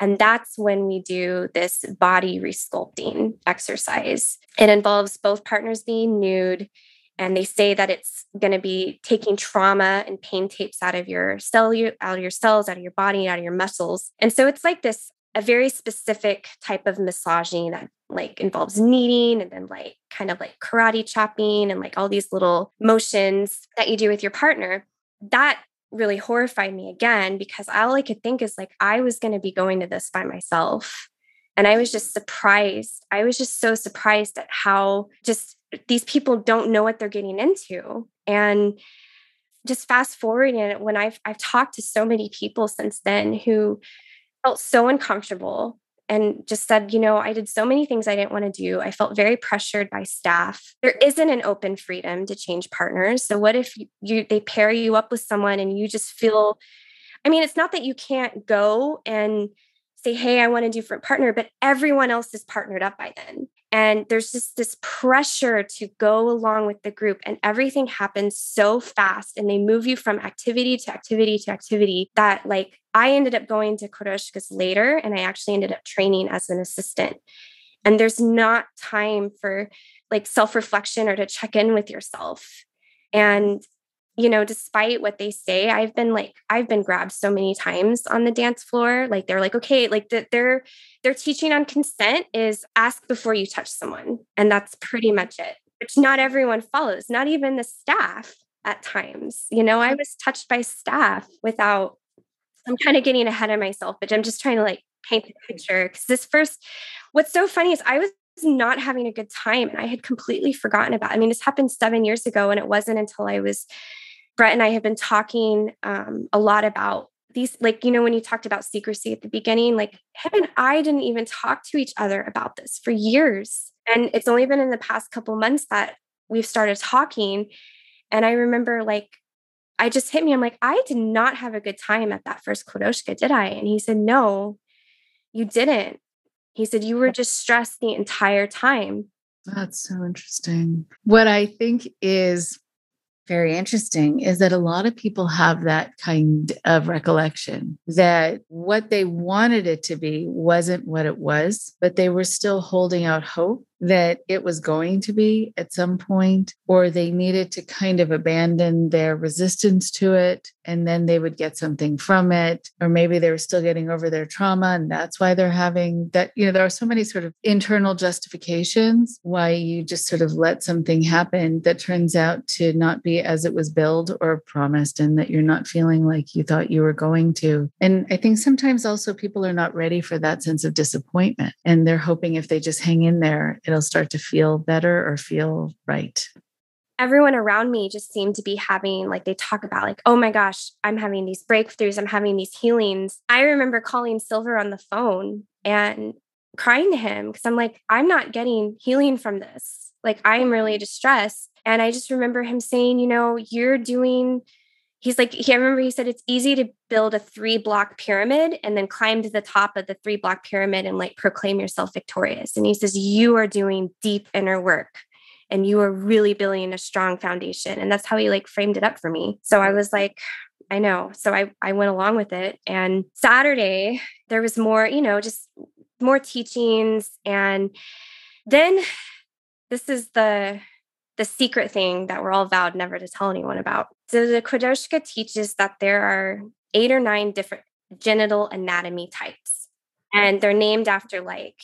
D: and that's when we do this body resculpting exercise. It involves both partners being nude and they say that it's going to be taking trauma and pain tapes out of your cell out of your cells out of your body out of your muscles and so it's like this a very specific type of massaging that like involves kneading and then like kind of like karate chopping and like all these little motions that you do with your partner that really horrified me again because all I could think is like I was going to be going to this by myself and I was just surprised. I was just so surprised at how just these people don't know what they're getting into. And just fast forwarding it, when I've I've talked to so many people since then who felt so uncomfortable and just said, you know, I did so many things I didn't want to do. I felt very pressured by staff. There isn't an open freedom to change partners. So what if you, you they pair you up with someone and you just feel I mean, it's not that you can't go and say, hey, I want a different partner, but everyone else is partnered up by then. And there's just this pressure to go along with the group, and everything happens so fast. And they move you from activity to activity to activity that, like, I ended up going to Quodoushkas later, and I actually ended up training as an assistant. And there's not time for like self reflection or to check in with yourself. And you know, despite what they say, I've been like, I've been grabbed so many times on the dance floor. Like they're like, okay, like the, they're they're teaching on consent is ask before you touch someone, and that's pretty much it. Which not everyone follows, not even the staff at times. You know, I was touched by staff without. I'm kind of getting ahead of myself, but I'm just trying to like paint the picture because this first. What's so funny is I was not having a good time and I had completely forgotten about. I mean, this happened seven years ago, and it wasn't until I was Brett and I have been talking um, a lot about these, like, you know, when you talked about secrecy at the beginning, like him and I didn't even talk to each other about this for years. And it's only been in the past couple months that we've started talking. And I remember, like, I just hit me. I'm like, I did not have a good time at that first Quodoushka, did I? And he said, No, you didn't. He said, You were just stressed the entire time.
C: That's so interesting. What I think is very interesting is that a lot of people have that kind of recollection that what they wanted it to be wasn't what it was, but they were still holding out hope that it was going to be at some point, or they needed to kind of abandon their resistance to it and then they would get something from it. Or maybe they were still getting over their trauma and that's why they're having that. You know, there are so many sort of internal justifications why you just sort of let something happen that turns out to not be as it was billed or promised and that you're not feeling like you thought you were going to. And I think sometimes also people are not ready for that sense of disappointment and they're hoping if they just hang in there, it'll start to feel better or feel right.
D: Everyone around me just seemed to be having like they talk about like oh my gosh i'm having these breakthroughs i'm having these healings. I remember calling silver on the phone and crying to him because i'm like i'm not getting healing from this. Like i'm really distressed. And i just remember him saying you know you're doing he's like he I remember he said it's easy to build a three block pyramid and then climb to the top of the three block pyramid and like proclaim yourself victorious. And he says you are doing deep inner work and you are really building a strong foundation. And that's how he like framed it up for me. So i was like i know. So i i went along with it. And saturday there was more you know just more teachings. And then this is the the secret thing that we're all vowed never to tell anyone about. So the Quodoushka teaches that there are eight or nine different genital anatomy types, and they're named after like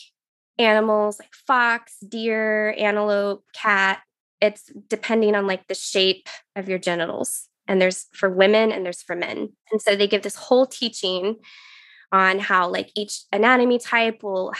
D: animals like fox, deer, antelope, cat. It's depending on like the shape of your genitals. And there's for women and there's for men. And so they give this whole teaching on how like each anatomy type will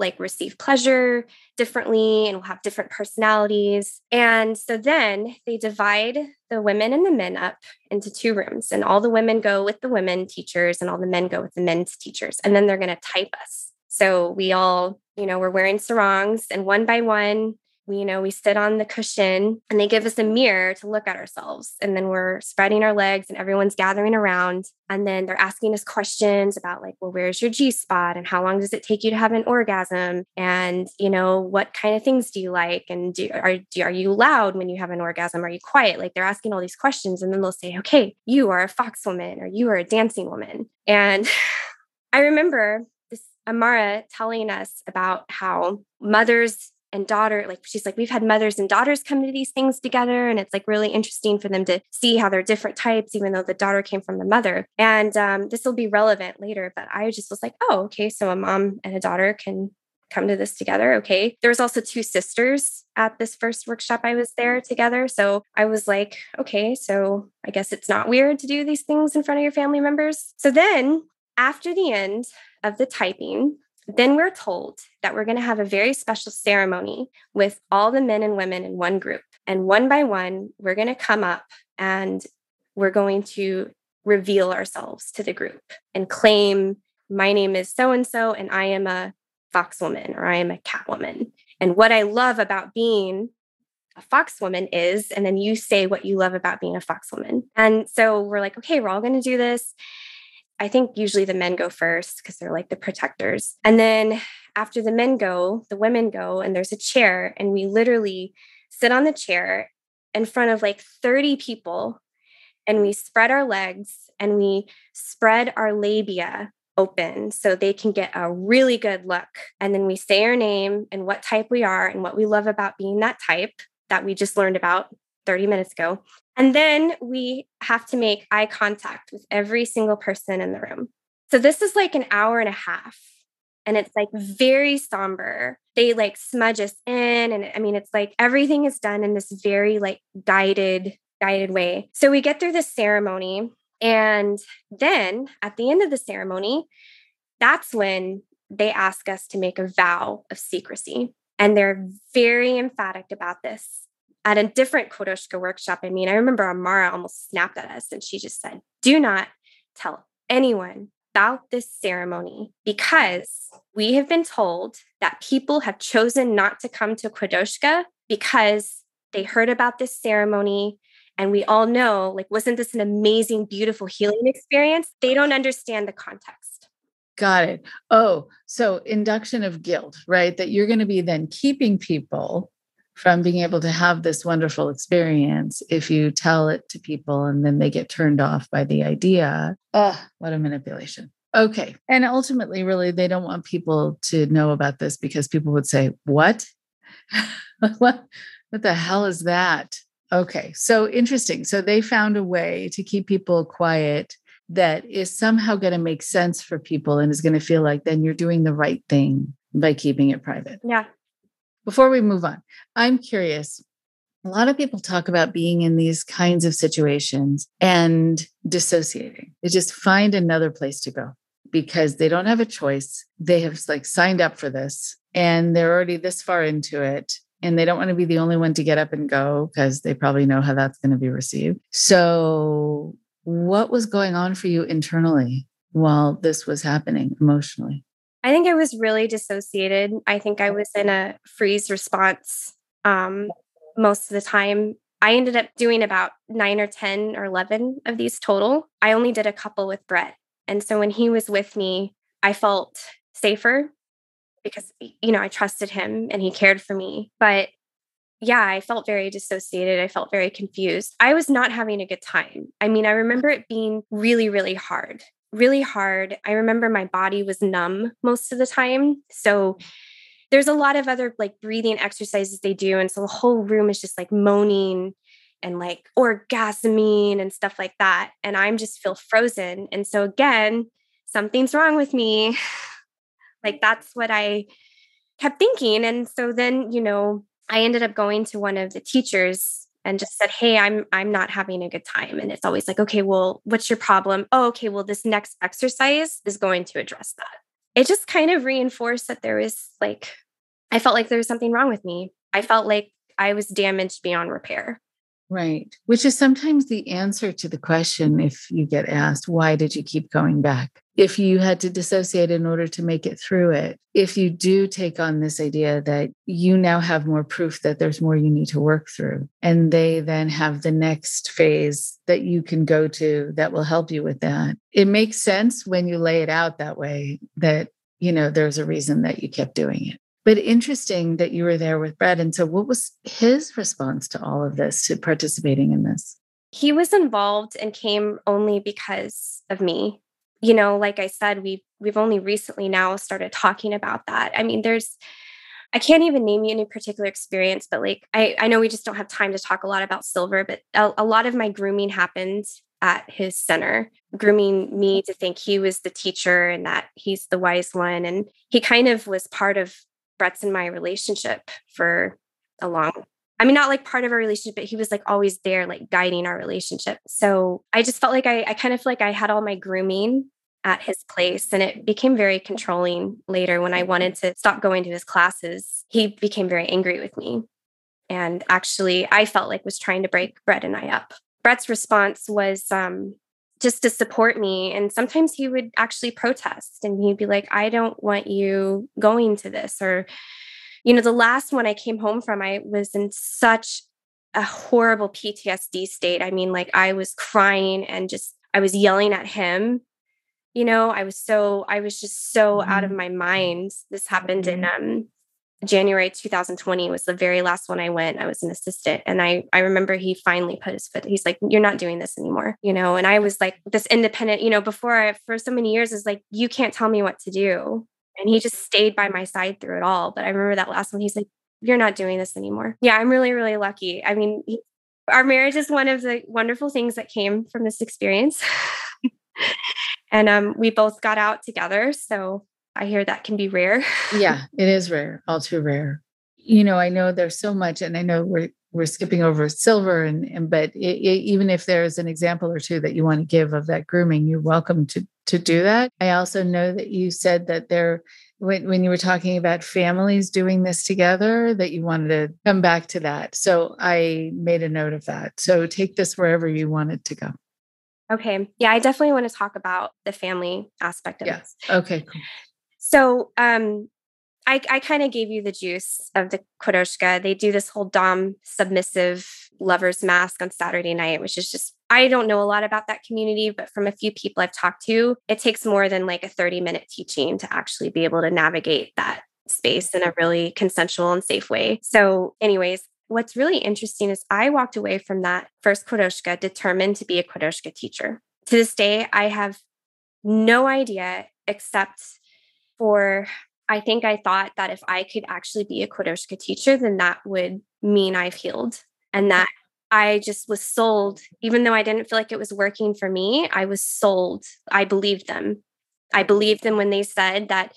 D: like receive pleasure differently and will have different personalities. And so then they divide the women and the men up into two rooms, and all the women go with the women teachers, and all the men go with the men's teachers. And then they're going to type us. So we all, you know, we're wearing sarongs, and one by one, we, you know, we sit on the cushion and they give us a mirror to look at ourselves. And then we're spreading our legs and everyone's gathering around. And then they're asking us questions about, like, well, where's your G spot? And how long does it take you to have an orgasm? And, you know, what kind of things do you like? And do, are, do, are you loud when you have an orgasm? Are you quiet? Like, they're asking all these questions. And then they'll say, okay, you are a fox woman or you are a dancing woman. And I remember Amara telling us about how mothers and daughter like she's like we've had mothers and daughters come to these things together and it's like really interesting for them to see how they're different types even though the daughter came from the mother. And um, this will be relevant later but i just was like oh okay so a mom and a daughter can come to this together okay. There was also two sisters at this first workshop i was there together so i was like okay so i guess it's not weird to do these things in front of your family members. So then after the end of the typing then we're told that we're going to have a very special ceremony with all the men and women in one group. And one by one, we're going to come up and we're going to reveal ourselves to the group and claim, my name is so and so, and I am a fox woman or I am a cat woman. And what I love about being a fox woman is, and then you say what you love about being a fox woman. And so we're like, okay, we're all going to do this. I think usually the men go first because they're like the protectors. And then after the men go, the women go, and there's a chair, and we literally sit on the chair in front of like 30 people and we spread our legs and we spread our labia open so they can get a really good look. And then we say our name and what type we are and what we love about being that type that we just learned about 30 minutes ago. And then we have to make eye contact with every single person in the room. So this is like an hour and a half. And it's like very somber. They like smudge us in. And I mean, it's like everything is done in this very like guided, guided way. So we get through the ceremony. And then at the end of the ceremony, that's when they ask us to make a vow of secrecy. And they're very emphatic about this at a different Quodoushka workshop, I mean, I remember Amara almost snapped at us and she just said, Do not tell anyone about this ceremony because we have been told that people have chosen not to come to Quodoushka because they heard about this ceremony. And we all know, like, wasn't this an amazing, beautiful healing experience? They don't understand the context.
C: Got it. Oh, so induction of guilt, right? That you're going to be then keeping people from being able to have this wonderful experience if you tell it to people and then they get turned off by the idea. Oh, what a manipulation. Okay. And ultimately, really, they don't want people to know about this because people would say, What? what, what the hell is that? Okay. So interesting. So they found a way to keep people quiet that is somehow going to make sense for people and is going to feel like then you're doing the right thing by keeping it private.
D: Yeah.
C: Before we move on, I'm curious. A lot of people talk about being in these kinds of situations and dissociating. They just find another place to go because they don't have a choice. They have like signed up for this and they're already this far into it and they don't want to be the only one to get up and go because they probably know how that's going to be received. So, what was going on for you internally while this was happening emotionally?
D: I think I was really dissociated. I think I was in a freeze response um, most of the time. I ended up doing about nine or 10 or 11 of these total. I only did a couple with Brett. And so when he was with me, I felt safer because, you know, I trusted him and he cared for me. But yeah, I felt very dissociated. I felt very confused. I was not having a good time. I mean, I remember it being really, really hard really hard. I remember my body was numb most of the time. So there's a lot of other like breathing exercises they do. And so the whole room is just like moaning and like orgasming and stuff like that. And I'm just feel frozen. And so again, something's wrong with me. like that's what I kept thinking. And so then, you know, I ended up going to one of the teachers and just said hey i'm i'm not having a good time. And it's always like okay well what's your problem? Oh okay well this next exercise is going to address that. It just kind of reinforced that there was like i felt like there was something wrong with me. I felt like i was damaged beyond repair
C: Right. Which is sometimes the answer to the question if you get asked, why did you keep going back? If you had to dissociate in order to make it through it, if you do take on this idea that you now have more proof that there's more you need to work through, and they then have the next phase that you can go to that will help you with that, it makes sense when you lay it out that way that, you know, there's a reason that you kept doing it. But interesting that you were there with Brett. And so, what was his response to all of this, to participating in this?
D: He was involved and came only because of me. You know, like I said, we've we've only recently now started talking about that. I mean, there's I can't even name you any particular experience, but like I, I know we just don't have time to talk a lot about Silver, but a, a lot of my grooming happened at his center, grooming me to think he was the teacher and that he's the wise one. And he kind of was part of Brett's in my relationship for a long I mean, not like part of our relationship, but he was like always there, like guiding our relationship. So I just felt like I, I kind of feel like I had all my grooming at his place and it became very controlling later when I wanted to stop going to his classes. He became very angry with me. And actually, I felt like was trying to break Brett and I up. Brett's response was um, just to support me. And sometimes he would actually protest and he'd be like, I don't want you going to this or you know, the last one I came home from, I was in such a horrible PTSD state. I mean, like I was crying and just, I was yelling at him. You know, I was so, I was just so mm-hmm. out of mm-hmm. my mind. This happened in mm-hmm. um, January 2020 was the very last one I went. I was an assistant. And I I remember he finally put his foot, he's like, You're not doing this anymore. You know, and I was like this independent, you know, before I for so many years is like, you can't tell me what to do. And he just stayed by my side through it all. But I remember that last one, he's like, You're not doing this anymore. Yeah, I'm really, really lucky. I mean, he, our marriage is one of the wonderful things that came from this experience. and um, we both got out together. So I hear that can be rare.
C: yeah, it is rare, all too rare. You know, I know there's so much, and I know we're we're skipping over silver and, and but it, it, even if there's an example or two that you want to give of that grooming you're welcome to to do that. I also know that you said that there, when, when you were talking about families doing this together, that you wanted to come back to that. So I made a note of that. So take this wherever you want it to go.
D: Okay. Yeah, I definitely want to talk about the family aspect of
C: yes. this. Okay. Cool.
D: So um I, I kind of gave you the juice of the Quodoushka. They do this whole Dom submissive lover's mask on Saturday night, which is just, I don't know a lot about that community, but from a few people I've talked to, it takes more than like a 30 minute teaching to actually be able to navigate that space in a really consensual and safe way. So, anyways, what's really interesting is I walked away from that first Quodoushka determined to be a Quodoushka teacher. To this day, I have no idea except for I think I thought that if I could actually be a Quodoushka teacher, then that would mean I've healed and that I just was sold, even though I didn't feel like it was working for me, I was sold. I believed them. I believed them when they said that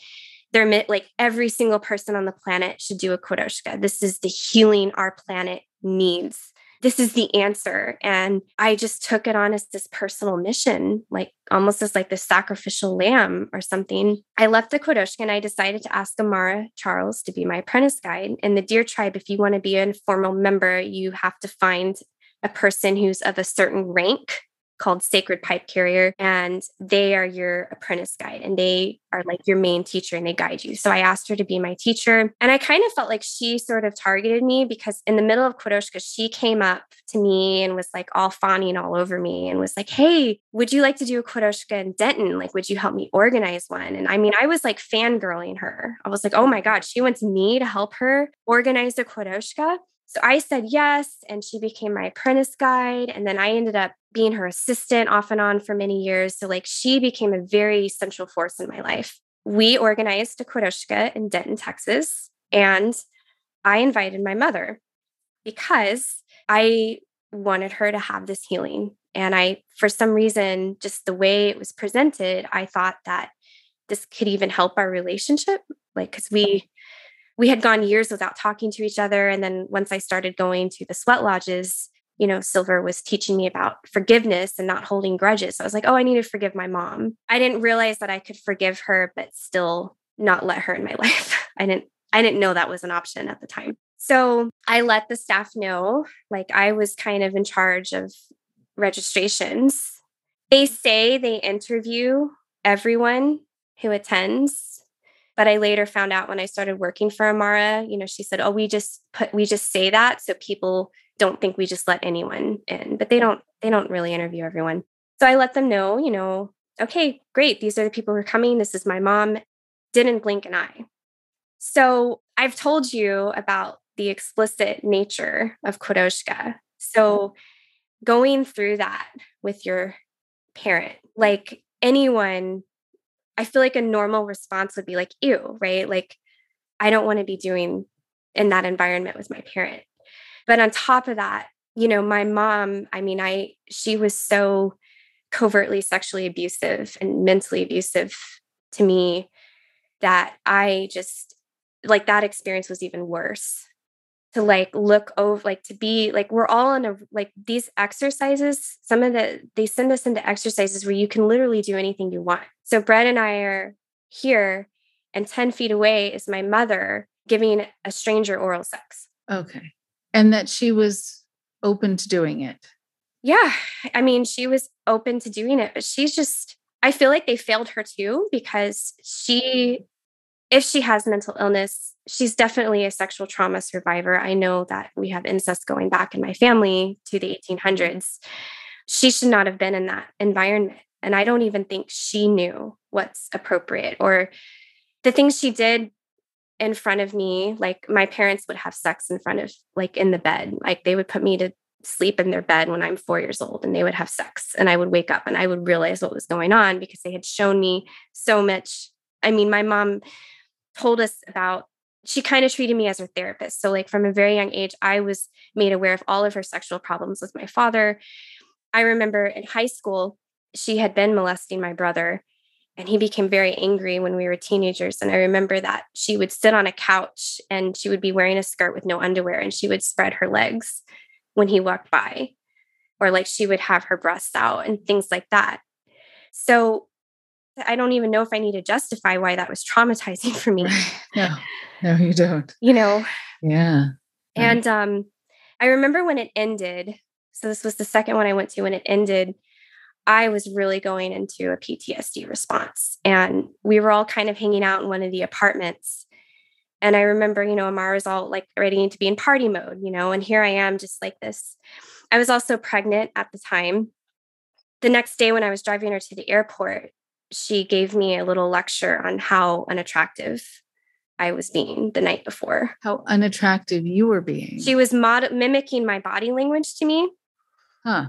D: they're like every single person on the planet should do a Quodoushka. This is the healing our planet needs this is the answer. And I just took it on as this personal mission, like almost as like the sacrificial lamb or something. I left the Quodoushka and I decided to ask Amara Charles to be my apprentice guide. In the Deer Tribe, if you want to be an informal member, you have to find a person who's of a certain rank called Sacred Pipe Carrier, and they are your apprentice guide and they are like your main teacher and they guide you. So I asked her to be my teacher. And I kind of felt like she sort of targeted me because in the middle of Quodoushka, she came up to me and was like all fawning all over me and was like, Hey, would you like to do a Quodoushka in Denton? Like, would you help me organize one? And I mean, I was like fangirling her. I was like, Oh my God, she wants me to help her organize a Quodoushka. So I said yes, and she became my apprentice guide. And then I ended up being her assistant off and on for many years. So, like, she became a very central force in my life. We organized a Quodoushka in Denton, Texas, and I invited my mother because I wanted her to have this healing. And I, for some reason, just the way it was presented, I thought that this could even help our relationship. Like, because we, we had gone years without talking to each other. And then once I started going to the sweat lodges, you know, Silver was teaching me about forgiveness and not holding grudges. So I was like, oh, I need to forgive my mom. I didn't realize that I could forgive her, but still not let her in my life. I didn't I didn't know that was an option at the time. So I let the staff know, like I was kind of in charge of registrations. They say they interview everyone who attends but I later found out when I started working for Amara, you know, she said, "Oh, we just put we just say that so people don't think we just let anyone in." But they don't they don't really interview everyone. So I let them know, you know, okay, great. These are the people who are coming. This is my mom. Didn't blink an eye. So I've told you about the explicit nature of Quodoushka. So going through that with your parent, like anyone I feel like a normal response would be like, ew, right? Like, I don't want to be doing in that environment with my parent. But on top of that, you know, my mom, I mean, I, she was so covertly sexually abusive and mentally abusive to me that I just, like, that experience was even worse to like look over like to be like we're all in a like these exercises some of the they send us into exercises where you can literally do anything you want. So brett and i are here and 10 feet away is my mother giving a stranger oral sex.
C: Okay. And that she was open to doing it?
D: Yeah. I mean she was open to doing it but she's just i feel like they failed her too because she if she has mental illness, she's definitely a sexual trauma survivor. I know that we have incest going back in my family to the 1800s. She should not have been in that environment. And I don't even think she knew what's appropriate or the things she did in front of me. Like my parents would have sex in front of, like in the bed. Like they would put me to sleep in their bed when I'm four years old and they would have sex. And I would wake up and I would realize what was going on because they had shown me so much. I mean, my mom told us about she kind of treated me as her therapist. So, like from a very young age, I was made aware of all of her sexual problems with my father. I remember in high school, she had been molesting my brother, and he became very angry when we were teenagers. And I remember that she would sit on a couch and she would be wearing a skirt with no underwear, and she would spread her legs when he walked by, or like she would have her breasts out and things like that. So, I don't even know if I need to justify why that was traumatizing for me.
C: No, no, you don't.
D: you know?
C: Yeah.
D: And um, I remember when it ended. So this was the second one I went to when it ended. I was really going into a PTSD response. And we were all kind of hanging out in one of the apartments. And I remember, you know, Amara was all like ready to be in party mode, you know, and here I am just like this. I was also pregnant at the time. The next day, when I was driving her to the airport, she gave me a little lecture on how unattractive I was being the night before.
C: How unattractive you were being.
D: She was mod- mimicking my body language to me.
C: Huh.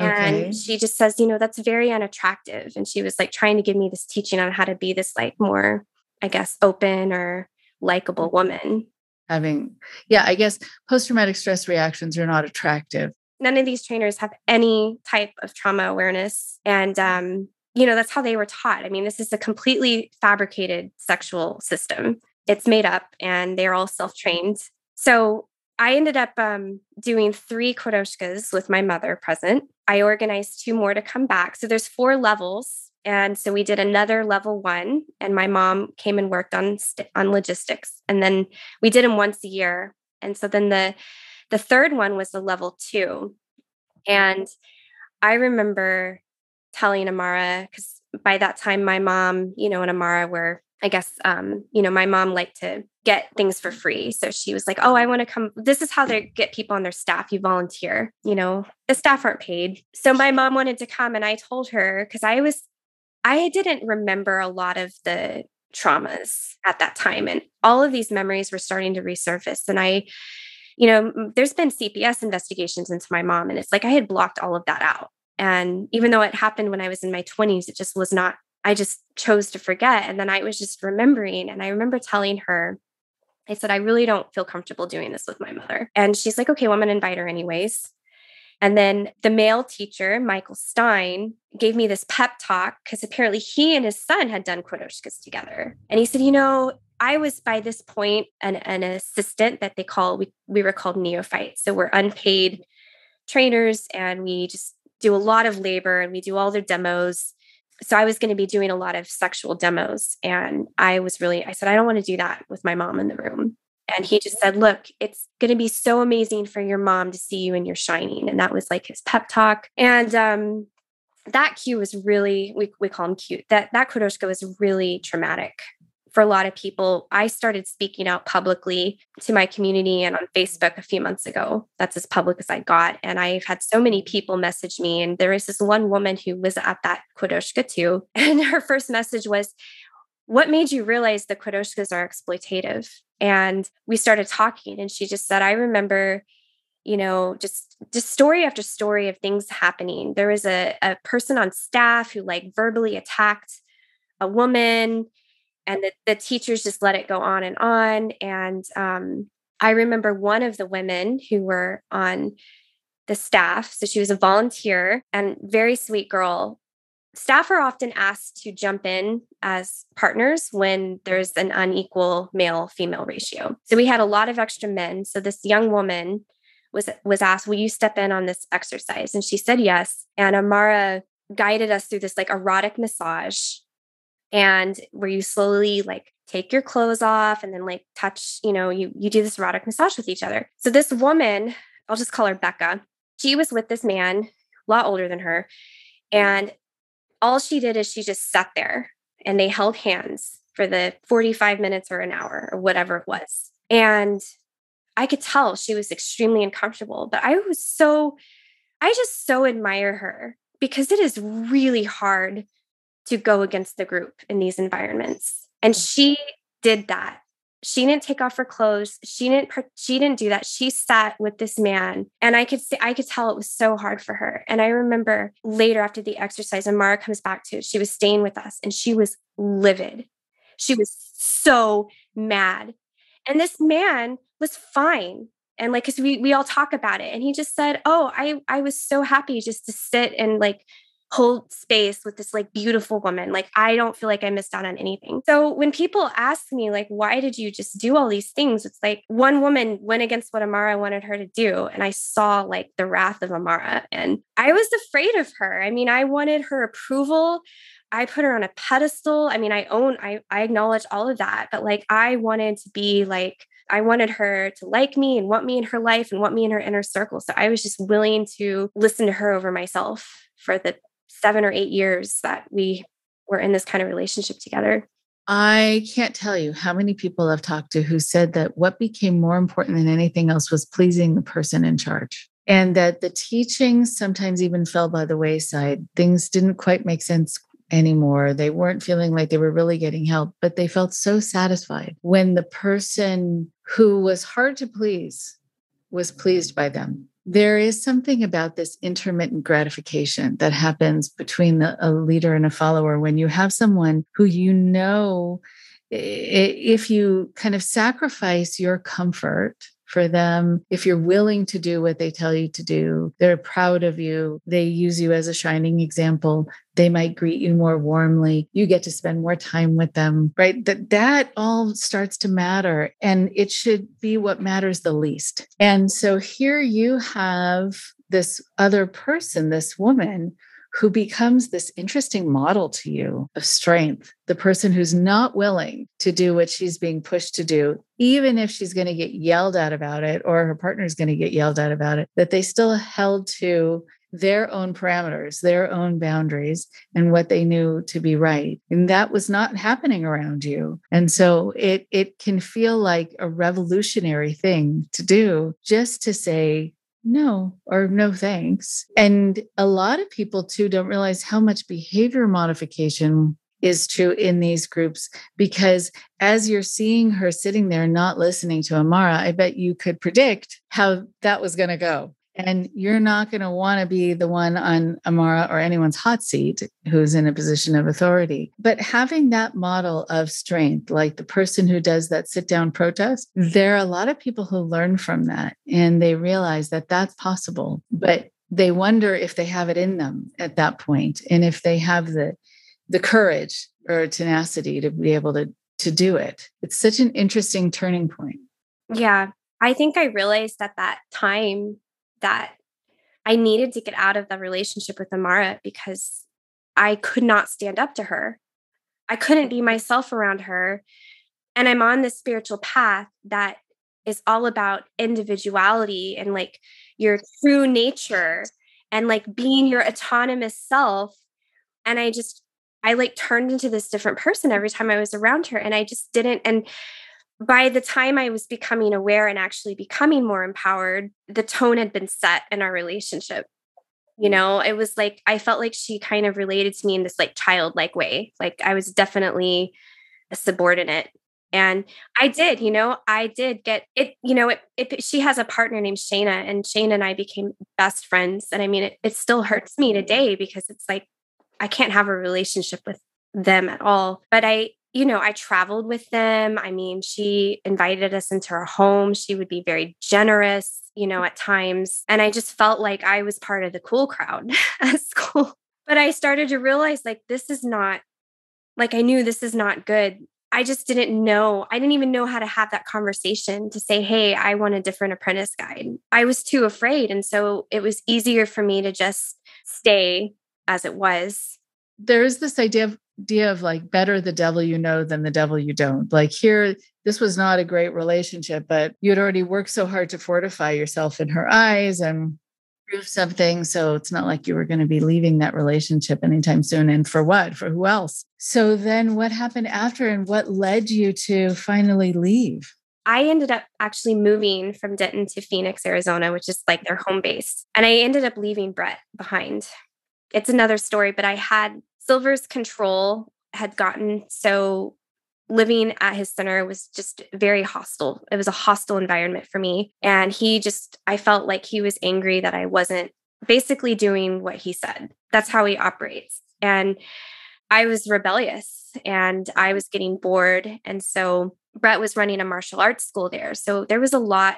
C: Okay.
D: And she just says, you know, that's very unattractive. And she was like trying to give me this teaching on how to be this, like, more, I guess, open or likable
C: Mm-hmm.
D: woman.
C: Having, yeah, I guess post traumatic stress reactions are not attractive.
D: None of these trainers have any type of trauma awareness. And, um, you know, that's how they were taught. I mean, this is a completely fabricated sexual system. It's made up and they're all self trained. So I ended up um, doing three Quodoushkas with my mother present. I organized two more to come back. So there's four levels. And so we did another level one, and my mom came and worked on st- on logistics. And then we did them once a year. And so then the the third one was the level two. And I remember telling Amara, because by that time, my mom, you know, and Amara were, I guess, um, you know, my mom liked to get things for free. So she was like, oh, I want to come. This is how they get people on their staff. You volunteer, you know, the staff aren't paid. So my mom wanted to come, and I told her, because I was, I didn't remember a lot of the traumas at that time. And all of these memories were starting to resurface. And I, you know, there's been CPS investigations into my mom, and it's like I had blocked all of that out. And even though it happened when I was in my 20s, it just was not, I just chose to forget. And then I was just remembering. And I remember telling her, I said, I really don't feel comfortable doing this with my mother. And she's like, okay, well, I'm going to invite her anyways. And then the male teacher, Michael Stein, gave me this pep talk because apparently he and his son had done Quodoushkas together. And he said, you know, I was by this point an, an assistant that they call, we, we were called neophytes. So we're unpaid trainers and we just do a lot of labor and we do all their demos. So I was going to be doing a lot of sexual demos. And I was really, I said, I don't want to do that with my mom in the room. And he just said, Look, it's going to be so amazing for your mom to see you in your shining. And that was like his pep talk. And um, that cue was really, we, we call him cute. That, that Quodoushka was really traumatic for a lot of people. I started speaking out publicly to my community and on Facebook a few months ago. That's as public as I got. And I've had so many people message me. And there was this one woman who was at that Quodoushka too. And her first message was, What made you realize the Quodoushkas are exploitative? And we started talking, and she just said, I remember you know just just story after story of things happening there was a, a person on staff who like verbally attacked a woman and the, the teachers just let it go on and on. And um, I remember one of the women who were on the staff. So she was a volunteer and very sweet girl. Staff are often asked to jump in as partners when there's an unequal male female ratio. So we had a lot of extra men. So this young woman was was asked, "Will you step in on this exercise?" And she said yes. And Amara guided us through this like erotic massage and where you slowly like take your clothes off and then like touch, you know, you you do this erotic massage with each other. So this woman, I'll just call her Becca. She was with this man, a lot older than her, mm-hmm. and all she did is she just sat there and they held hands for the 45 minutes or an hour or whatever it was. And I could tell she was extremely uncomfortable, but I was so I just so admire her because it is really hard to go against the group in these environments. And mm. she did that. She didn't take off her clothes. She didn't she didn't do that. She sat with this man and I could see I could tell it was so hard for her. And I remember later after the exercise and Mara comes back to she was staying with us and she was livid. She was so mad. And this man was fine and like because we we all talk about it and he just said oh i i was so happy just to sit and like hold space with this like beautiful woman. Like I don't feel like I missed out on anything. So when people ask me like why did you just do all these things? It's like one woman went against what Amara wanted her to do and I saw like the wrath of Amara and I was afraid of her. I mean, I wanted her approval. I put her on a pedestal. I mean, I own I I acknowledge all of that, but like I wanted to be like I wanted her to like me and want me in her life and want me in her inner circle. So I was just willing to listen to her over myself for the seven or eight years that we were in this kind of relationship together.
C: I can't tell you how many people I've talked to who said that what became more important than anything else was pleasing the person in charge. And that the teachings sometimes even fell by the wayside. Things didn't quite make sense anymore. They weren't feeling like they were really getting help, but they felt so satisfied when the person who was hard to please was pleased by them there is something about this intermittent gratification that happens between the, a leader and a follower when you have someone who you know if you kind of sacrifice your comfort for them. If you're willing to do what they tell you to do, they're proud of you. They use you as a shining example. They might greet you more warmly. You get to spend more time with them, right? That that all starts to matter and it should be what matters the least. And so here you have this other person, this woman who becomes this interesting model to you of strength, the person who's not willing to do what she's being pushed to do, even if she's going to get yelled at about it or her partner is going to get yelled at about it, that they still held to their own parameters, their own boundaries, and what they knew to be right. And that was not happening around you. And so it it can feel like a revolutionary thing to do just to say, no or no thanks. And a lot of people too don't realize how much behavior modification is true in these groups because as you're seeing her sitting there not listening to Amara, I bet you could predict how that was going to go. And you're not going to want to be the one on Amara or anyone's hot seat who's in a position of authority. But having that model of strength, like the person who does that sit down protest, there are a lot of people who learn from that and they realize that that's possible. But they wonder if they have it in them at that point and if they have the the courage or tenacity to be able to to do it. It's such an interesting turning point.
D: Yeah. I think I realized at that time that I needed to get out of the relationship with Amara because I could not stand up to her. I couldn't be myself around her. And I'm on this spiritual path that is all about individuality and like your true nature and like being your autonomous self. And I just, I like turned into this different person every time I was around her. And I just didn't. And by the time I was becoming aware and actually becoming more empowered, the tone had been set in our relationship. You mm. know, it was like I felt like she kind of related to me in this like childlike way. Like I was definitely a subordinate. And I did, you know, I did get it, you know, it, it she has a partner named Shayna, and Shayna and I became best friends. And I mean, it, it still hurts me mm. today because it's like I can't have a relationship with them at all. But I you know, I traveled with them. I mean, she invited us into her home. She would be very generous, you know, at times. And I just felt like I was part of the cool crowd at school. But I started to realize like, this is not, like, I knew this is not good. I just didn't know. I didn't even know how to have that conversation to say, hey, I want a different apprentice guide. I was too afraid. And so it was easier for me to just stay as it was.
C: There is this idea of idea of like better the devil you know than the devil you don't. Like here, this was not a great relationship, but you'd already worked so hard to fortify yourself in her eyes and prove something. So it's not like you were going to be leaving that relationship anytime soon. And for what? For who else? So then what happened after and what led you to finally leave?
D: I ended up actually moving from Denton to Phoenix, Arizona, which is like their home base. And I ended up leaving Brett behind. It's another story, but I had Silver's control had gotten so living at his center was just very hostile. It was a hostile environment for me. And he just, I felt like he was angry that I wasn't basically doing what he said. That's how he operates. And I was rebellious and I was getting bored. And so Brett was running a martial arts school there. So there was a lot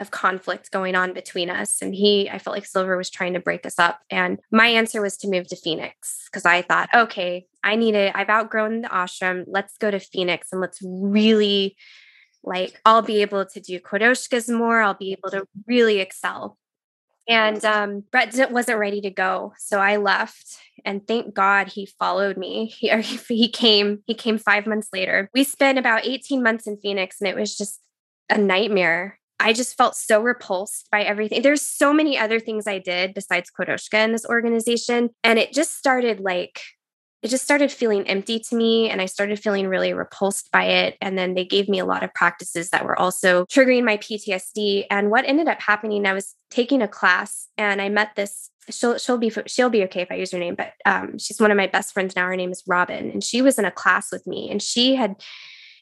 D: of conflict going on between us. And he, I felt like Silver was trying to break us up. And my answer was to move to Phoenix because I thought, okay, I need it. I've outgrown the ashram. Let's go to Phoenix and let's really like I'll be able to do Quodoushkas more. I'll be able to really excel. And um, Brett wasn't ready to go, so I left. And thank God he followed me. He he came. He came five months later. We spent about eighteen months in Phoenix, and it was just a nightmare. I just felt so repulsed by everything. There's so many other things I did besides Quodoushka in this organization. And it just started like, it just started feeling empty to me. And I started feeling really repulsed by it. And then they gave me a lot of practices that were also triggering my PTSD. And what ended up happening, I was taking a class and I met this she'll she'll be she'll be okay if I use her name, but um, she's one of my best friends now. Her name is Robin, and she was in a class with me, and she had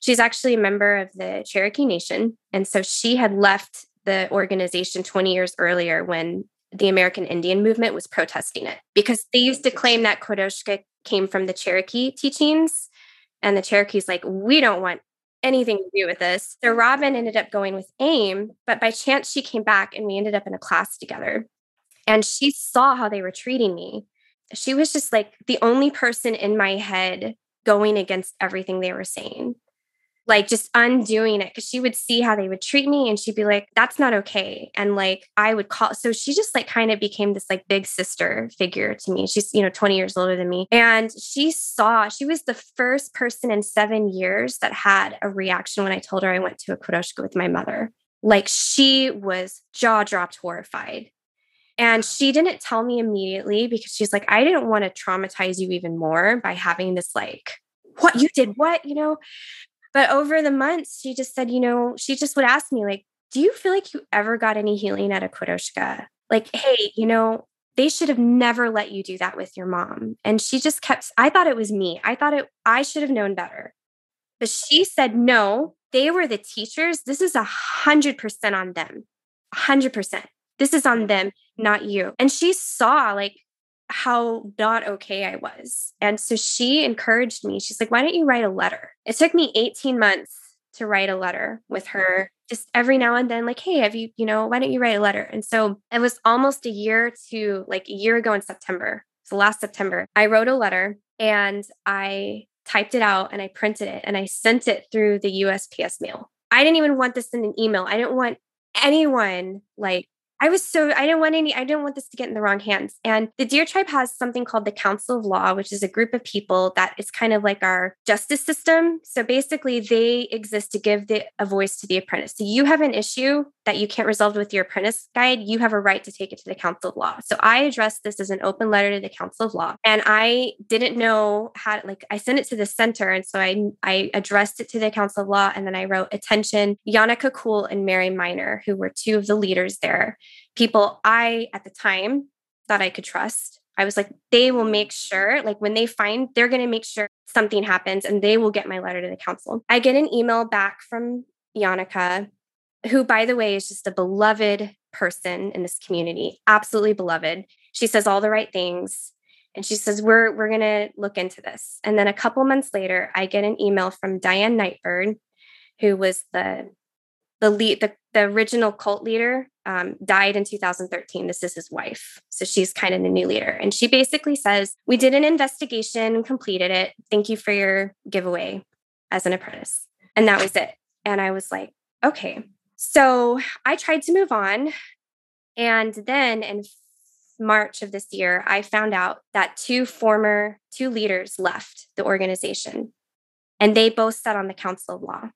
D: She's actually a member of the Cherokee Nation. And so she had left the organization 20 years earlier when the American Indian movement was protesting it because they used to claim that Quodoushka came from the Cherokee teachings. And the Cherokee's like, we don't want anything to do with this. So Robin ended up going with AIM, but by chance she came back and we ended up in a class together. And she saw how they were treating me. She was just like the only person in my head going against everything they were saying like just undoing it because she would see how they would treat me and she'd be like that's not okay. And like i would call so she just like kind of became this like big sister figure to me. She's you know 20 years older than me. And she saw she was the first person in seven years that had a reaction when i told her i went to a Quodoushka with my mother. Like she was jaw dropped horrified. And she didn't tell me immediately because she's like i didn't want to traumatize you even more by having this like what you did what you know but over the months, she just said, you know, she just would ask me, like, do you feel like you ever got any healing at a Quodoushka? Like, hey, you know, they should have never let you do that with your mom. And she just kept, I thought it was me. I thought it, I should have known better. But she said, no, they were the teachers. This is a hundred percent on them. A hundred percent. This is on them, not you. And she saw like how not okay I was. And so she encouraged me. She's like, why don't you write a letter? It took me 18 months to write a letter with mm-hmm. her just every now and then like hey have you you know why don't you write a letter and so it was almost a year to like a year ago in september so last september i wrote a letter and i typed it out and i printed it and i sent it through the usps mail i didn't even want this in an email i didn't want anyone like I was so I didn't want any I didn't want this to get in the wrong hands. And the Deer Tribe has something called the Council of Law, which is a group of people that is kind of like our justice system. So basically they exist to give the, a voice to the apprentice. So you have an issue that you can't resolve with your apprentice guide, you have a right to take it to the Council of Law. So I addressed this as an open letter to the Council of Law. And I didn't know how like I sent it to the center and so I I addressed it to the Council of Law and then I wrote attention Yannicka Cool and Mary Miner who were two of the leaders there people I, at the time, thought I could trust. I was like, they will make sure, like when they find, they're going to make sure something happens and they will get my letter to the council. I get an email back from Yannicka, who, by the way, is just a beloved person in this community, absolutely beloved. She says all the right things. And she says, We're we're gonna look into this. And then a couple months later, I get an email from Diane Nightbird, who was the the lead, the, the original cult leader, um, died in 2013. This is his wife. So she's kind of the new leader. And she basically says, We did an investigation, completed it. Thank you for your giveaway as an apprentice. And that was it. And I was like, Okay. So I tried to move on. And then in March of this year, I found out that two former, two leaders left the organization and they both sat on the Council of Law.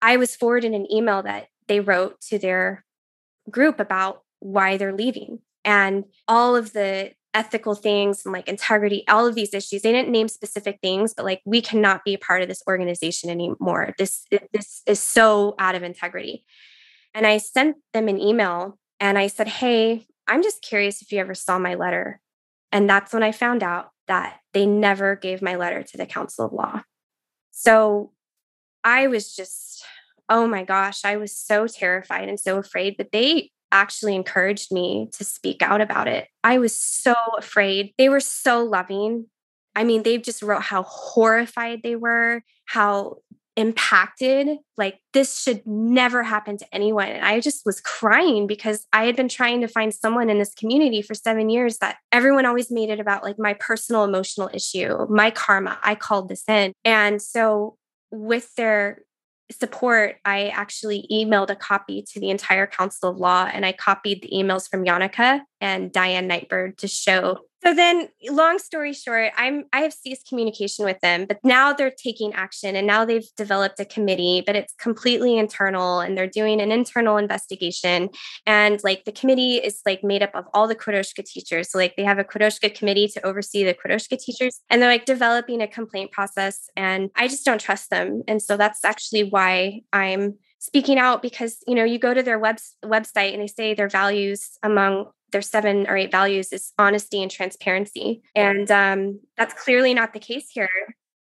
D: I was forwarded an email that they wrote to their group about why they're leaving and all of the ethical things and like integrity, all of these issues. They didn't name specific things, but like we cannot be a part of this organization anymore. This this is so out of integrity. And I sent them an email and I said, "Hey, I'm just curious if you ever saw my letter." And that's when I found out that they never gave my letter to the Council of Law. So I was just, oh my gosh, I was so terrified and so afraid. But they actually encouraged me to speak out about it. I was so afraid. They were so loving. I mean, they just wrote how horrified they were, how impacted. Like, this should never happen to anyone. And I just was crying because I had been trying to find someone in this community for seven years that everyone always made it about like my personal emotional issue, my karma. I called this in. And so with their support, I actually emailed a copy to the entire Council of Law and I copied the emails from Yannicka and Diane Nightbird to show so then, long story short, I'm I have ceased communication with them, but now they're taking action and now they've developed a committee, but it's completely internal and they're doing an internal investigation. And like the committee is like made up of all the Quodoushka teachers. So like they have a Quodoushka committee to oversee the Quodoushka teachers and they're like developing a complaint process. And I just don't trust them. And so that's actually why I'm speaking out because you know you go to their web, website and they say their values among their seven or eight values is honesty and transparency. And um, that's clearly not the case here.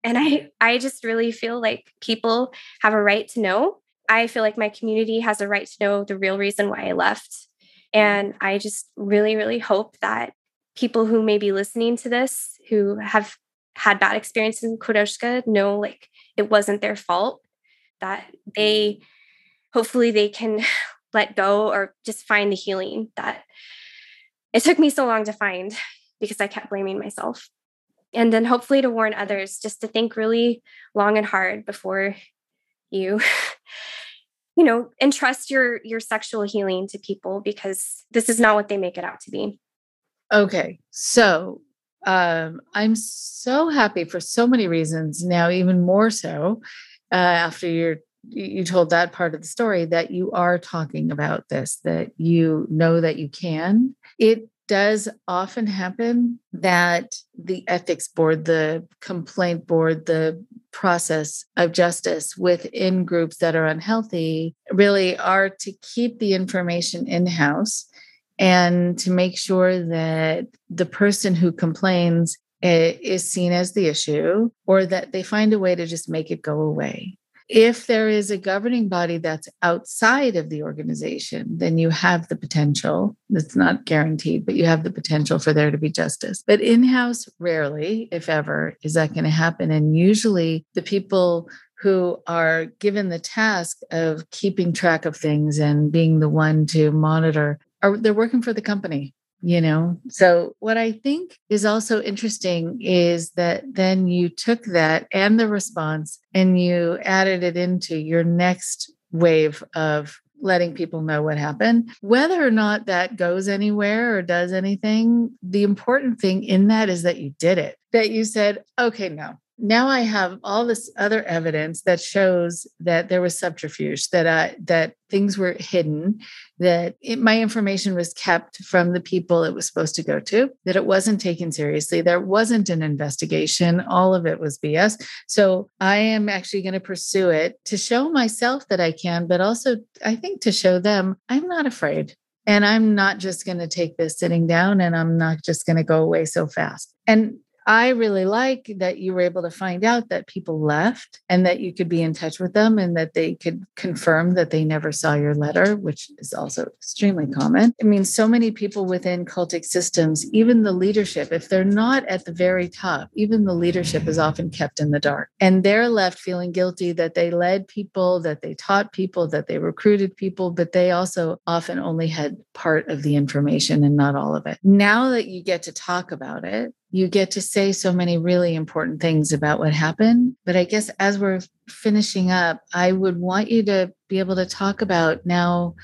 D: And i i just really feel like people have a right to know. I feel like my community has a right to know the real reason why i left. And i just really really hope that people who may be listening to this who have had bad experiences in Quodoushka know like it wasn't their fault that they hopefully they can let go or just find the healing that it took me so long to find because I kept blaming myself. And then hopefully to warn others just to think really long and hard before you you know entrust your your sexual healing to people because this is not what they make it out to be.
C: Okay. So, um I'm so happy for so many reasons now even more so uh, after you're you told that part of the story that you are talking about this that you know that you can it does often happen that the ethics board, the complaint board, the process of justice within groups that are unhealthy really are to keep the information in house and to make sure that the person who complains eh, is seen as the issue or that they find a way to just make it go away. If there is a governing body that's outside of the organization, then you have the potential. It's not guaranteed, but you have the potential for there to be justice. But in house, rarely, if ever, is that going to happen. And usually the people who are given the task of keeping track of things and being the one to monitor are they're working for the company you know? So what i think is also interesting is that then you took that and the response and you added it into your next wave of letting people know what happened. Whether or not that goes anywhere or does anything the important thing in that is that you did it that you said okay no now I have all this other evidence that shows that there was subterfuge, that I, that things were hidden, that it, my information was kept from the people it was supposed to go to, that it wasn't taken seriously, there wasn't an investigation, all of it was BS. So I am actually going to pursue it to show myself that I can, but also I think to show them I'm not afraid. And I'm not just going to take this sitting down and I'm not just going to go away so fast. And I really like that you were able to find out that people left and that you could be in touch with them and that they could confirm that they never saw your letter, which is also extremely common. I mean, so many people within cultic systems, even the leadership, if they're not at the very top, even the leadership is often kept in the dark. And they're left feeling guilty that they led people, that they taught people, that they recruited people, but they also often only had part of the information and not all of it. Now that you get to talk about it, you get to say so many really important things about what happened. But I guess as we're finishing up, I would want you to be able to talk about now,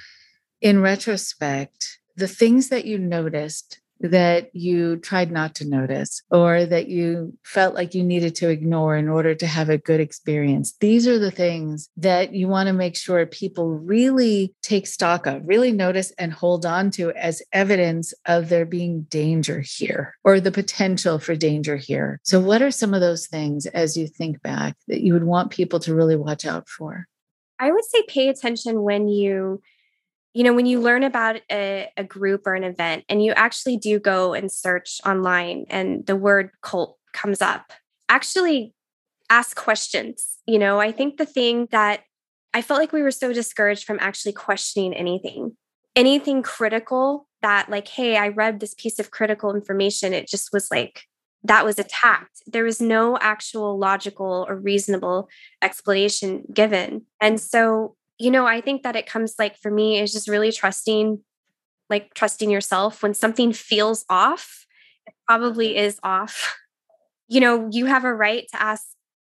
C: in retrospect, the things that you noticed that you tried not to notice or that you felt like you needed to ignore in order to have a good experience. These are the things that you want to make sure people really take stock of, really notice and hold on to as evidence of there being danger here or the potential for danger here. So, what are some of those things as you think back that you would want people to really watch out for?
D: I would say pay attention when you you know, when you learn about a, a, group or an event and you actually do go and search online and the word cult comes up, actually ask questions. You know, I think the thing that I felt like we were so discouraged from actually questioning anything, anything critical that, like, hey, I read this piece of critical information. It just was like, that was attacked. There was no actual logical or reasonable explanation given. And so you know, I think that it comes like for me is just really trusting, like trusting yourself when something feels off, it probably is off. You know, you have a right to ask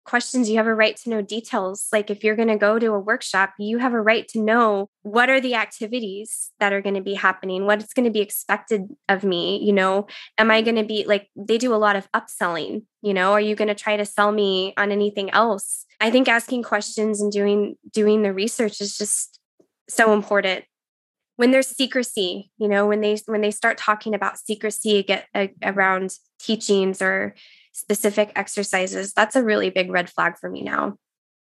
D: questions. You have a right to know details. Like if you're going to go to a workshop, you have a right to know what are the activities that are going to be happening, what is going to be expected of me. You know, am I going to be like, they do a lot of upselling. You know, are you going to try to sell me on anything else? I think asking questions and doing doing the research is just so important. When there's secrecy, you know, when they when they start talking about secrecy get uh, around teachings or specific exercises, that's a really big red flag for me now.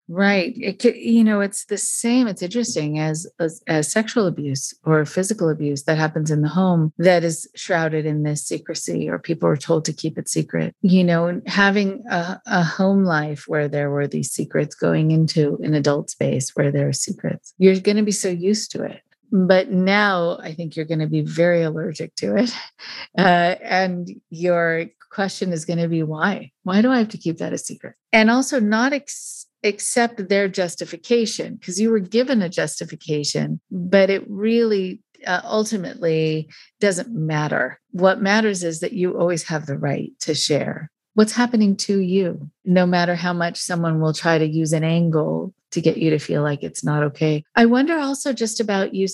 C: Right. It could, you know, it's the same. It's interesting as, as, as sexual abuse or physical abuse that happens in the home that is shrouded in this secrecy, or people are told to keep it secret. You know, having a, a home life where there were these secrets going into an adult space where there are secrets, you're going to be so used to it but now I think you're going to be very allergic to it. Uh, and your question is going to be why? Why do I have to keep that a secret? And also not ex- accept their justification because you were given a justification, but it really uh, ultimately doesn't matter. What matters is that you always have the right to share what's happening to you, no matter how much someone will try to use an angle to get you to feel like it's not okay. I wonder also just about you,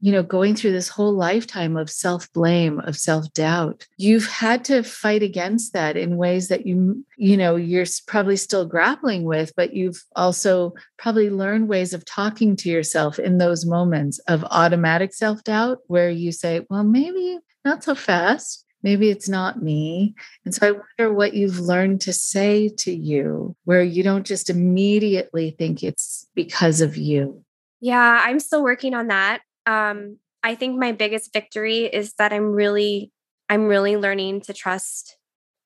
C: you know, going through this whole lifetime of self blame, of self doubt. You've had to fight against that in ways that you, you know, you're probably still grappling with, but you've also probably learned ways of talking to yourself in those moments of automatic self doubt where you say, well, maybe not so fast maybe it's not me. And so I wonder what you've learned to say to you where you don't just immediately think it's because of you.
D: Yeah, I'm still working on that. Um, I think my biggest victory is that I'm really, I'm really learning to trust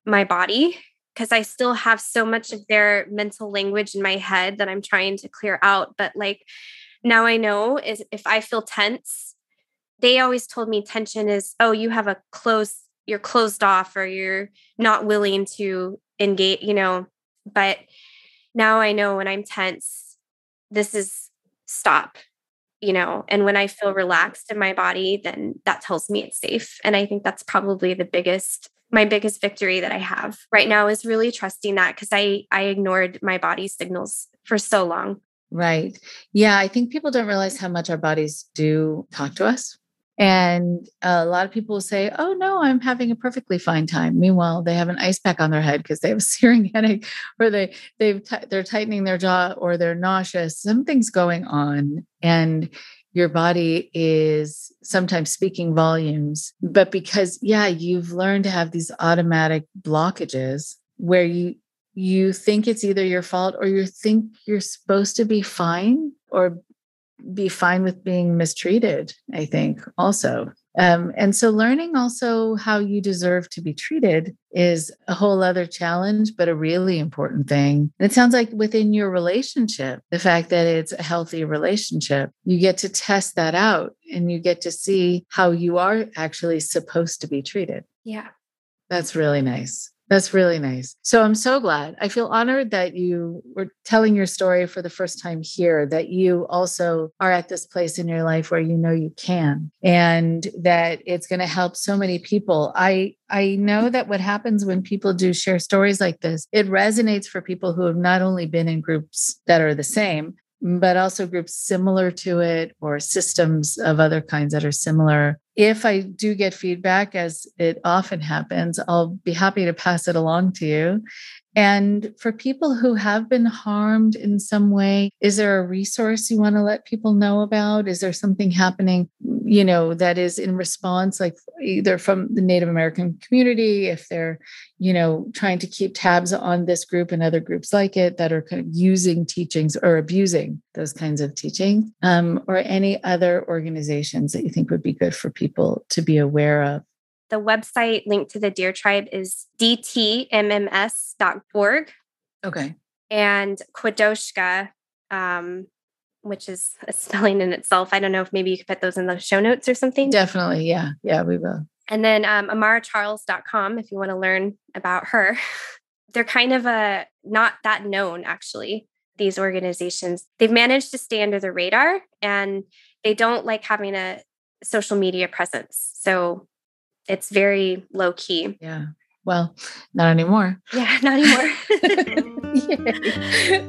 D: my body because I still have so much of their mental language in my head that I'm trying to clear out. But like now I know is if I feel tense, they always told me tension is, oh, you have a close you're closed off or you're not willing to engage, you know. But now I know when I'm tense, this is stop, you know. And when I feel relaxed in my body, then that tells me it's safe. And I think that's probably the biggest my biggest victory that I have right now is really trusting that because I I ignored my body signals for so long.
C: Right. Yeah, I think people don't realize how much our bodies do talk to us and a lot of people will say, Oh, no, I'm having a perfectly fine time. Meanwhile, they have an ice pack on their head because they have a searing headache or they, they've t- they're tightening their jaw or they're nauseous. Something's going on. And your body is sometimes speaking volumes. But because, yeah, you've learned to have these automatic blockages where you, you think it's either your fault or you think you're supposed to be fine or be fine with being mistreated, I think, also. Um, and so, learning also how you deserve to be treated is a whole other challenge, but a really important thing. And it sounds like within your relationship, the fact that it's a healthy relationship, you get to test that out and you get to see how you are actually supposed to be treated.
D: Yeah.
C: That's really nice. That's really nice. So I'm so glad. I feel honored that you were telling your story for the first time here, that you also are at this place in your life where you know you can and that it's going to help so many people. I I know that what happens when people do share stories like this, it resonates for people who have not only been in groups that are the same, but also groups similar to it or systems of other kinds that are similar. If I do get feedback, as it often happens, I'll be happy to pass it along to you. And for people who have been harmed in some way, is there a resource you want to let people know about? Is there something happening, you know, that is in response, like either from the Native American community, if they're, you know, trying to keep tabs on this group and other groups like it that are kind of using teachings or abusing those kinds of teaching, um, or any other organizations that you think would be good for people to be aware of?
D: The website linked to the Deer Tribe is dtmms.org.
C: Okay.
D: And Quodoushka, um, which is a spelling in itself. I don't know if maybe you could put those in the show notes or something.
C: Definitely. Yeah. Yeah, we will.
D: And then um, amaracharles.com if you want to learn about her. They're kind of a not that known actually, these organizations. They've managed to stay under the radar and they don't like having a social media presence. So it's very low key.
C: Yeah. Well, not anymore.
D: Yeah, not anymore.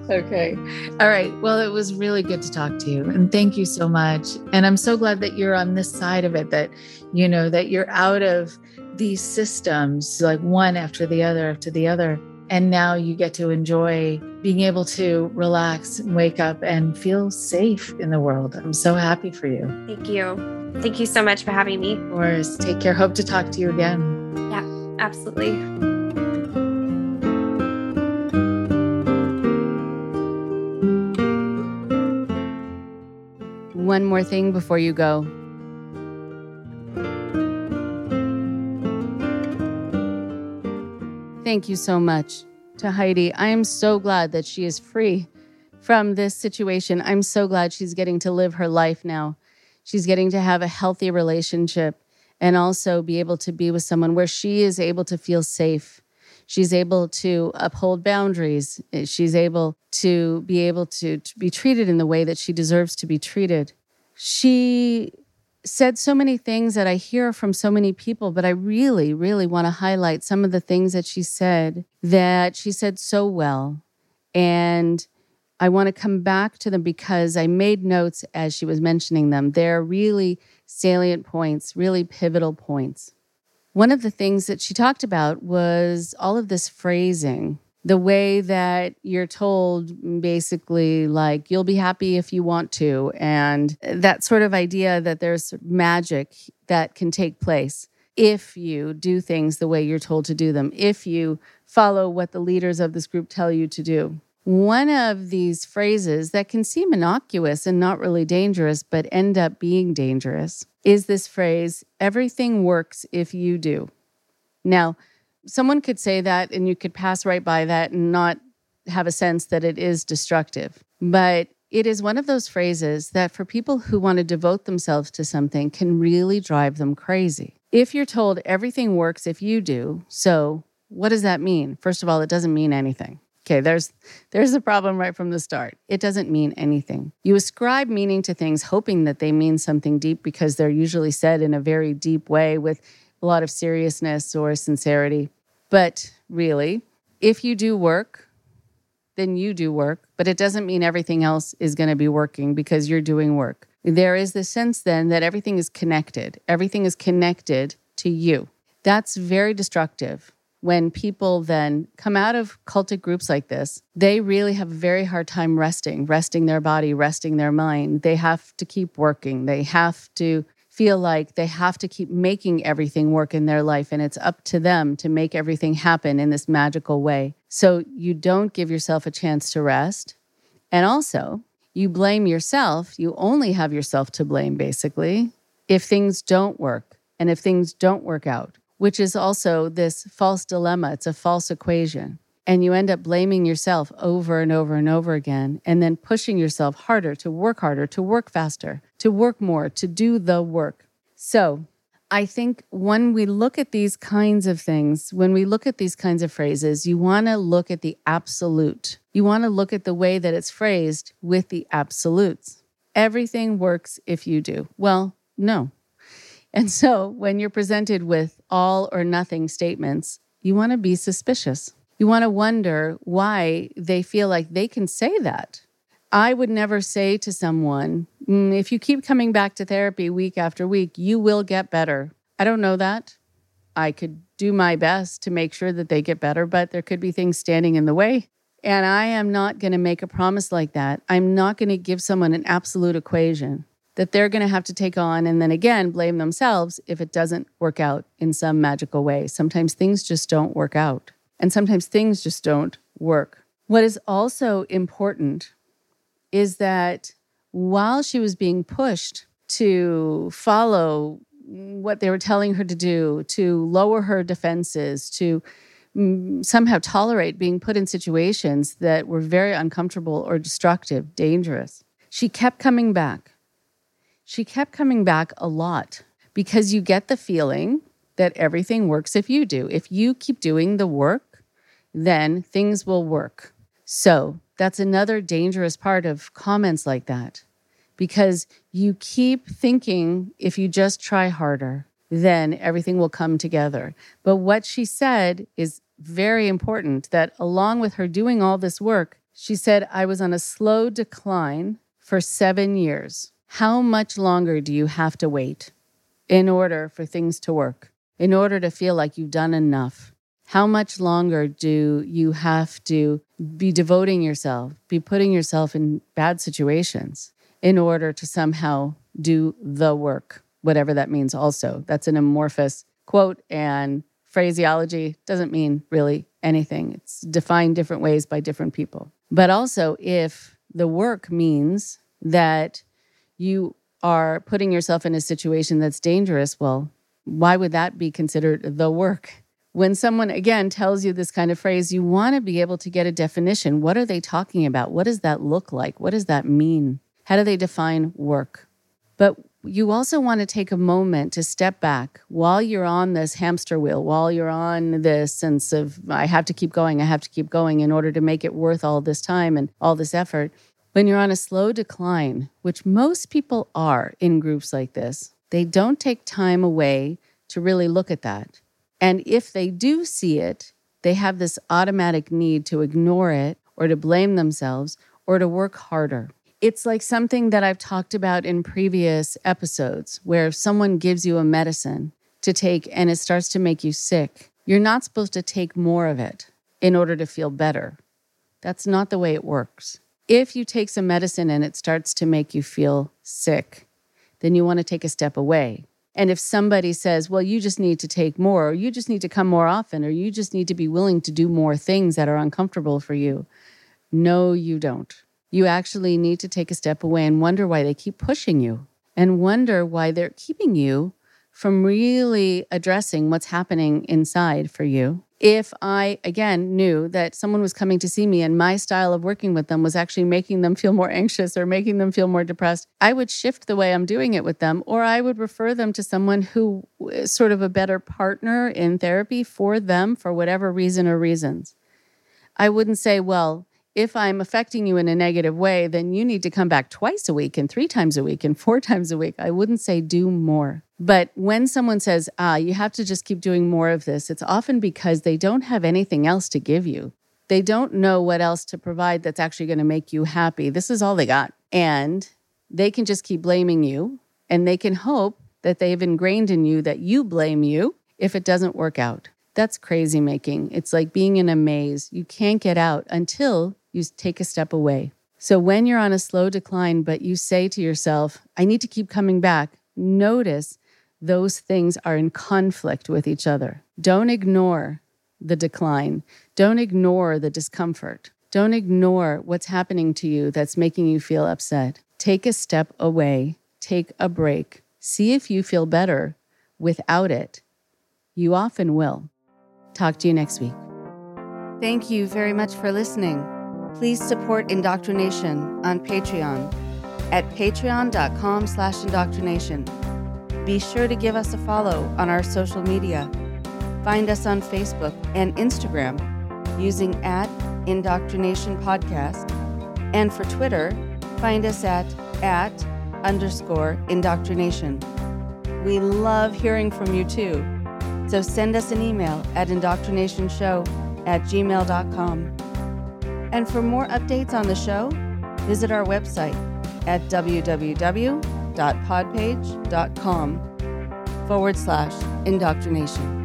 C: okay. All right. Well, it was really good to talk to you. And thank you so much. And I'm so glad that you're on this side of it, that, you know, that you're out of these systems, like one after the other after the other. And now you get to enjoy being able to relax and wake up and feel safe in the world. I'm so happy for you.
D: Thank you. Thank you so much for having me.
C: Of course. Take care. Hope to talk to you again.
D: Yeah, absolutely.
B: One more thing before you go. Thank you so much to Heidi. I am so glad that she is free from this situation. I'm so glad she's getting to live her life now. She's getting to have a healthy relationship and also be able to be with someone where she is able to feel safe. She's able to uphold boundaries. She's able to be able to, to be treated in the way that she deserves to be treated. She said so many things that I hear from so many people, but I really, really want to highlight some of the things that she said that she said so well. And I want to come back to them because I made notes as she was mentioning them. They're really salient points, really pivotal points. One of the things that she talked about was all of this phrasing, the way that you're told basically, like, you'll be happy if you want to, and that sort of idea that there's magic that can take place if you do things the way you're told to do them, if you follow what the leaders of this group tell you to do. One of these phrases that can seem innocuous and not really dangerous, but end up being dangerous, is this phrase everything works if you do. Now, someone could say that and you could pass right by that and not have a sense that it is destructive. But it is one of those phrases that, for people who want to devote themselves to something, can really drive them crazy. If you're told everything works if you do, so what does that mean? First of all, it doesn't mean anything. Okay, there's there's the problem right from the start. It doesn't mean anything. You ascribe meaning to things hoping that they mean something deep because they're usually said in a very deep way with a lot of seriousness or sincerity. But really, if you do work, then you do work, but it doesn't mean everything else is going to be working because you're doing work. There is the sense then that everything is connected. Everything is connected to you. That's very destructive when people then come out of cultic groups like this, they really have a very hard time resting, resting their body, resting their mind. They have to keep working. They have to feel like they have to keep making everything work in their life. And it's up to them to make everything happen in this magical way. So you don't give yourself a chance to rest. And also, you blame yourself. You only have yourself to blame, basically, if things don't work and if things don't work out, which is also this false dilemma. It's a false equation. And you end up blaming yourself over and over and over again, and then pushing yourself harder to work harder, to work faster, to work more, to do the work. So, I think when we look at these kinds of things, when we look at these kinds of phrases, you want to look at the absolute. You want to look at the way that it's phrased with the absolutes. Everything works if you do. Well, no. And so when you're presented with all or nothing statements, you want to be suspicious. You want to wonder why they feel like they can say that. I would never say to someone, mm, if you keep coming back to therapy week after week, you will get better. I don't know that. I could do my best to make sure that they get better, but there could be things standing in the way. And I am not going to make a promise like that. I'm not going to give someone an absolute equation that they're going to have to take on and then again blame themselves if it doesn't work out in some magical way. Sometimes things just don't work out, and sometimes things just don't work. What is also important is that while she was being pushed to follow what they were telling her to do, to lower her defenses, to mm, somehow tolerate being put in situations that were very uncomfortable or destructive, dangerous, she kept coming back. She kept coming back a lot because you get the feeling that everything works if you do. If you keep doing the work, then things will work. So that's another dangerous part of comments like that because you keep thinking if you just try harder, then everything will come together. But what she said is very important that along with her doing all this work, she said, I was on a slow decline for seven years. How much longer do you have to wait in order for things to work, in order to feel like you've done enough? How much longer do you have to be devoting yourself, be putting yourself in bad situations in order to somehow do the work, whatever that means, also? That's an amorphous quote and phraseology, doesn't mean really anything. It's defined different ways by different people. But also, if the work means that you are putting yourself in a situation that's dangerous, well, why would that be considered the work? When someone again tells you this kind of phrase, you want to be able to get a definition. What are they talking about? What does that look like? What does that mean? How do they define work? But you also want to take a moment to step back while you're on this hamster wheel, while you're on this sense of, I have to keep going, I have to keep going in order to make it worth all this time and all this effort. When you're on a slow decline, which most people are in groups like this, they don't take time away to really look at that. And if they do see it, they have this automatic need to ignore it or to blame themselves or to work harder. It's like something that I've talked about in previous episodes where if someone gives you a medicine to take and it starts to make you sick, you're not supposed to take more of it in order to feel better. That's not the way it works. If you take some medicine and it starts to make you feel sick, then you want to take a step away and if somebody says, well, you just need to take more, or you just need to come more often, or you just need to be willing to do more things that are uncomfortable for you, no, you don't. You actually need to take a step away and wonder why they keep pushing you and wonder why they're keeping you from really addressing what's happening inside for you if I, again, knew that someone was coming to see me and my style of working with them was actually making them feel more anxious or making them feel more depressed, I would shift the way I'm doing it with them, or I would refer them to someone who is sort of a better partner in therapy for them for whatever reason or reasons. I wouldn't say, well, if I'm affecting you in a negative way, then you need to come back twice a week and three times a week and four times a week. I wouldn't say do more. But when someone says, ah, you have to just keep doing more of this, it's often because they don't have anything else to give you. They don't know what else to provide that's actually going to make you happy. This is all they got. And they can just keep blaming you and they can hope that they've ingrained in you that you blame you if it doesn't work out. That's crazy making. It's like being in a maze. You can't get out until you take a step away. So when you're on a slow decline, but you say to yourself, I need to keep coming back, notice those things are in conflict with each other. Don't ignore the decline. Don't ignore the discomfort. Don't ignore what's happening to you that's making you feel upset. Take a step away, take a break, See if you feel better without it. You often will. Talk to you next week. Thank you very much for listening. Please support Indoctrination on Patreon at patreon.com slash indoctrination. Be sure to give us a follow on our social media. Find us on Facebook and Instagram using at Indoctrination Podcast. And for Twitter, find us at at underscore indoctrination. We love hearing from you too. So send us an email at indoctrinationshow at gmail.com. And for more updates on the show, visit our website at www.podpage.com forward slash indoctrination.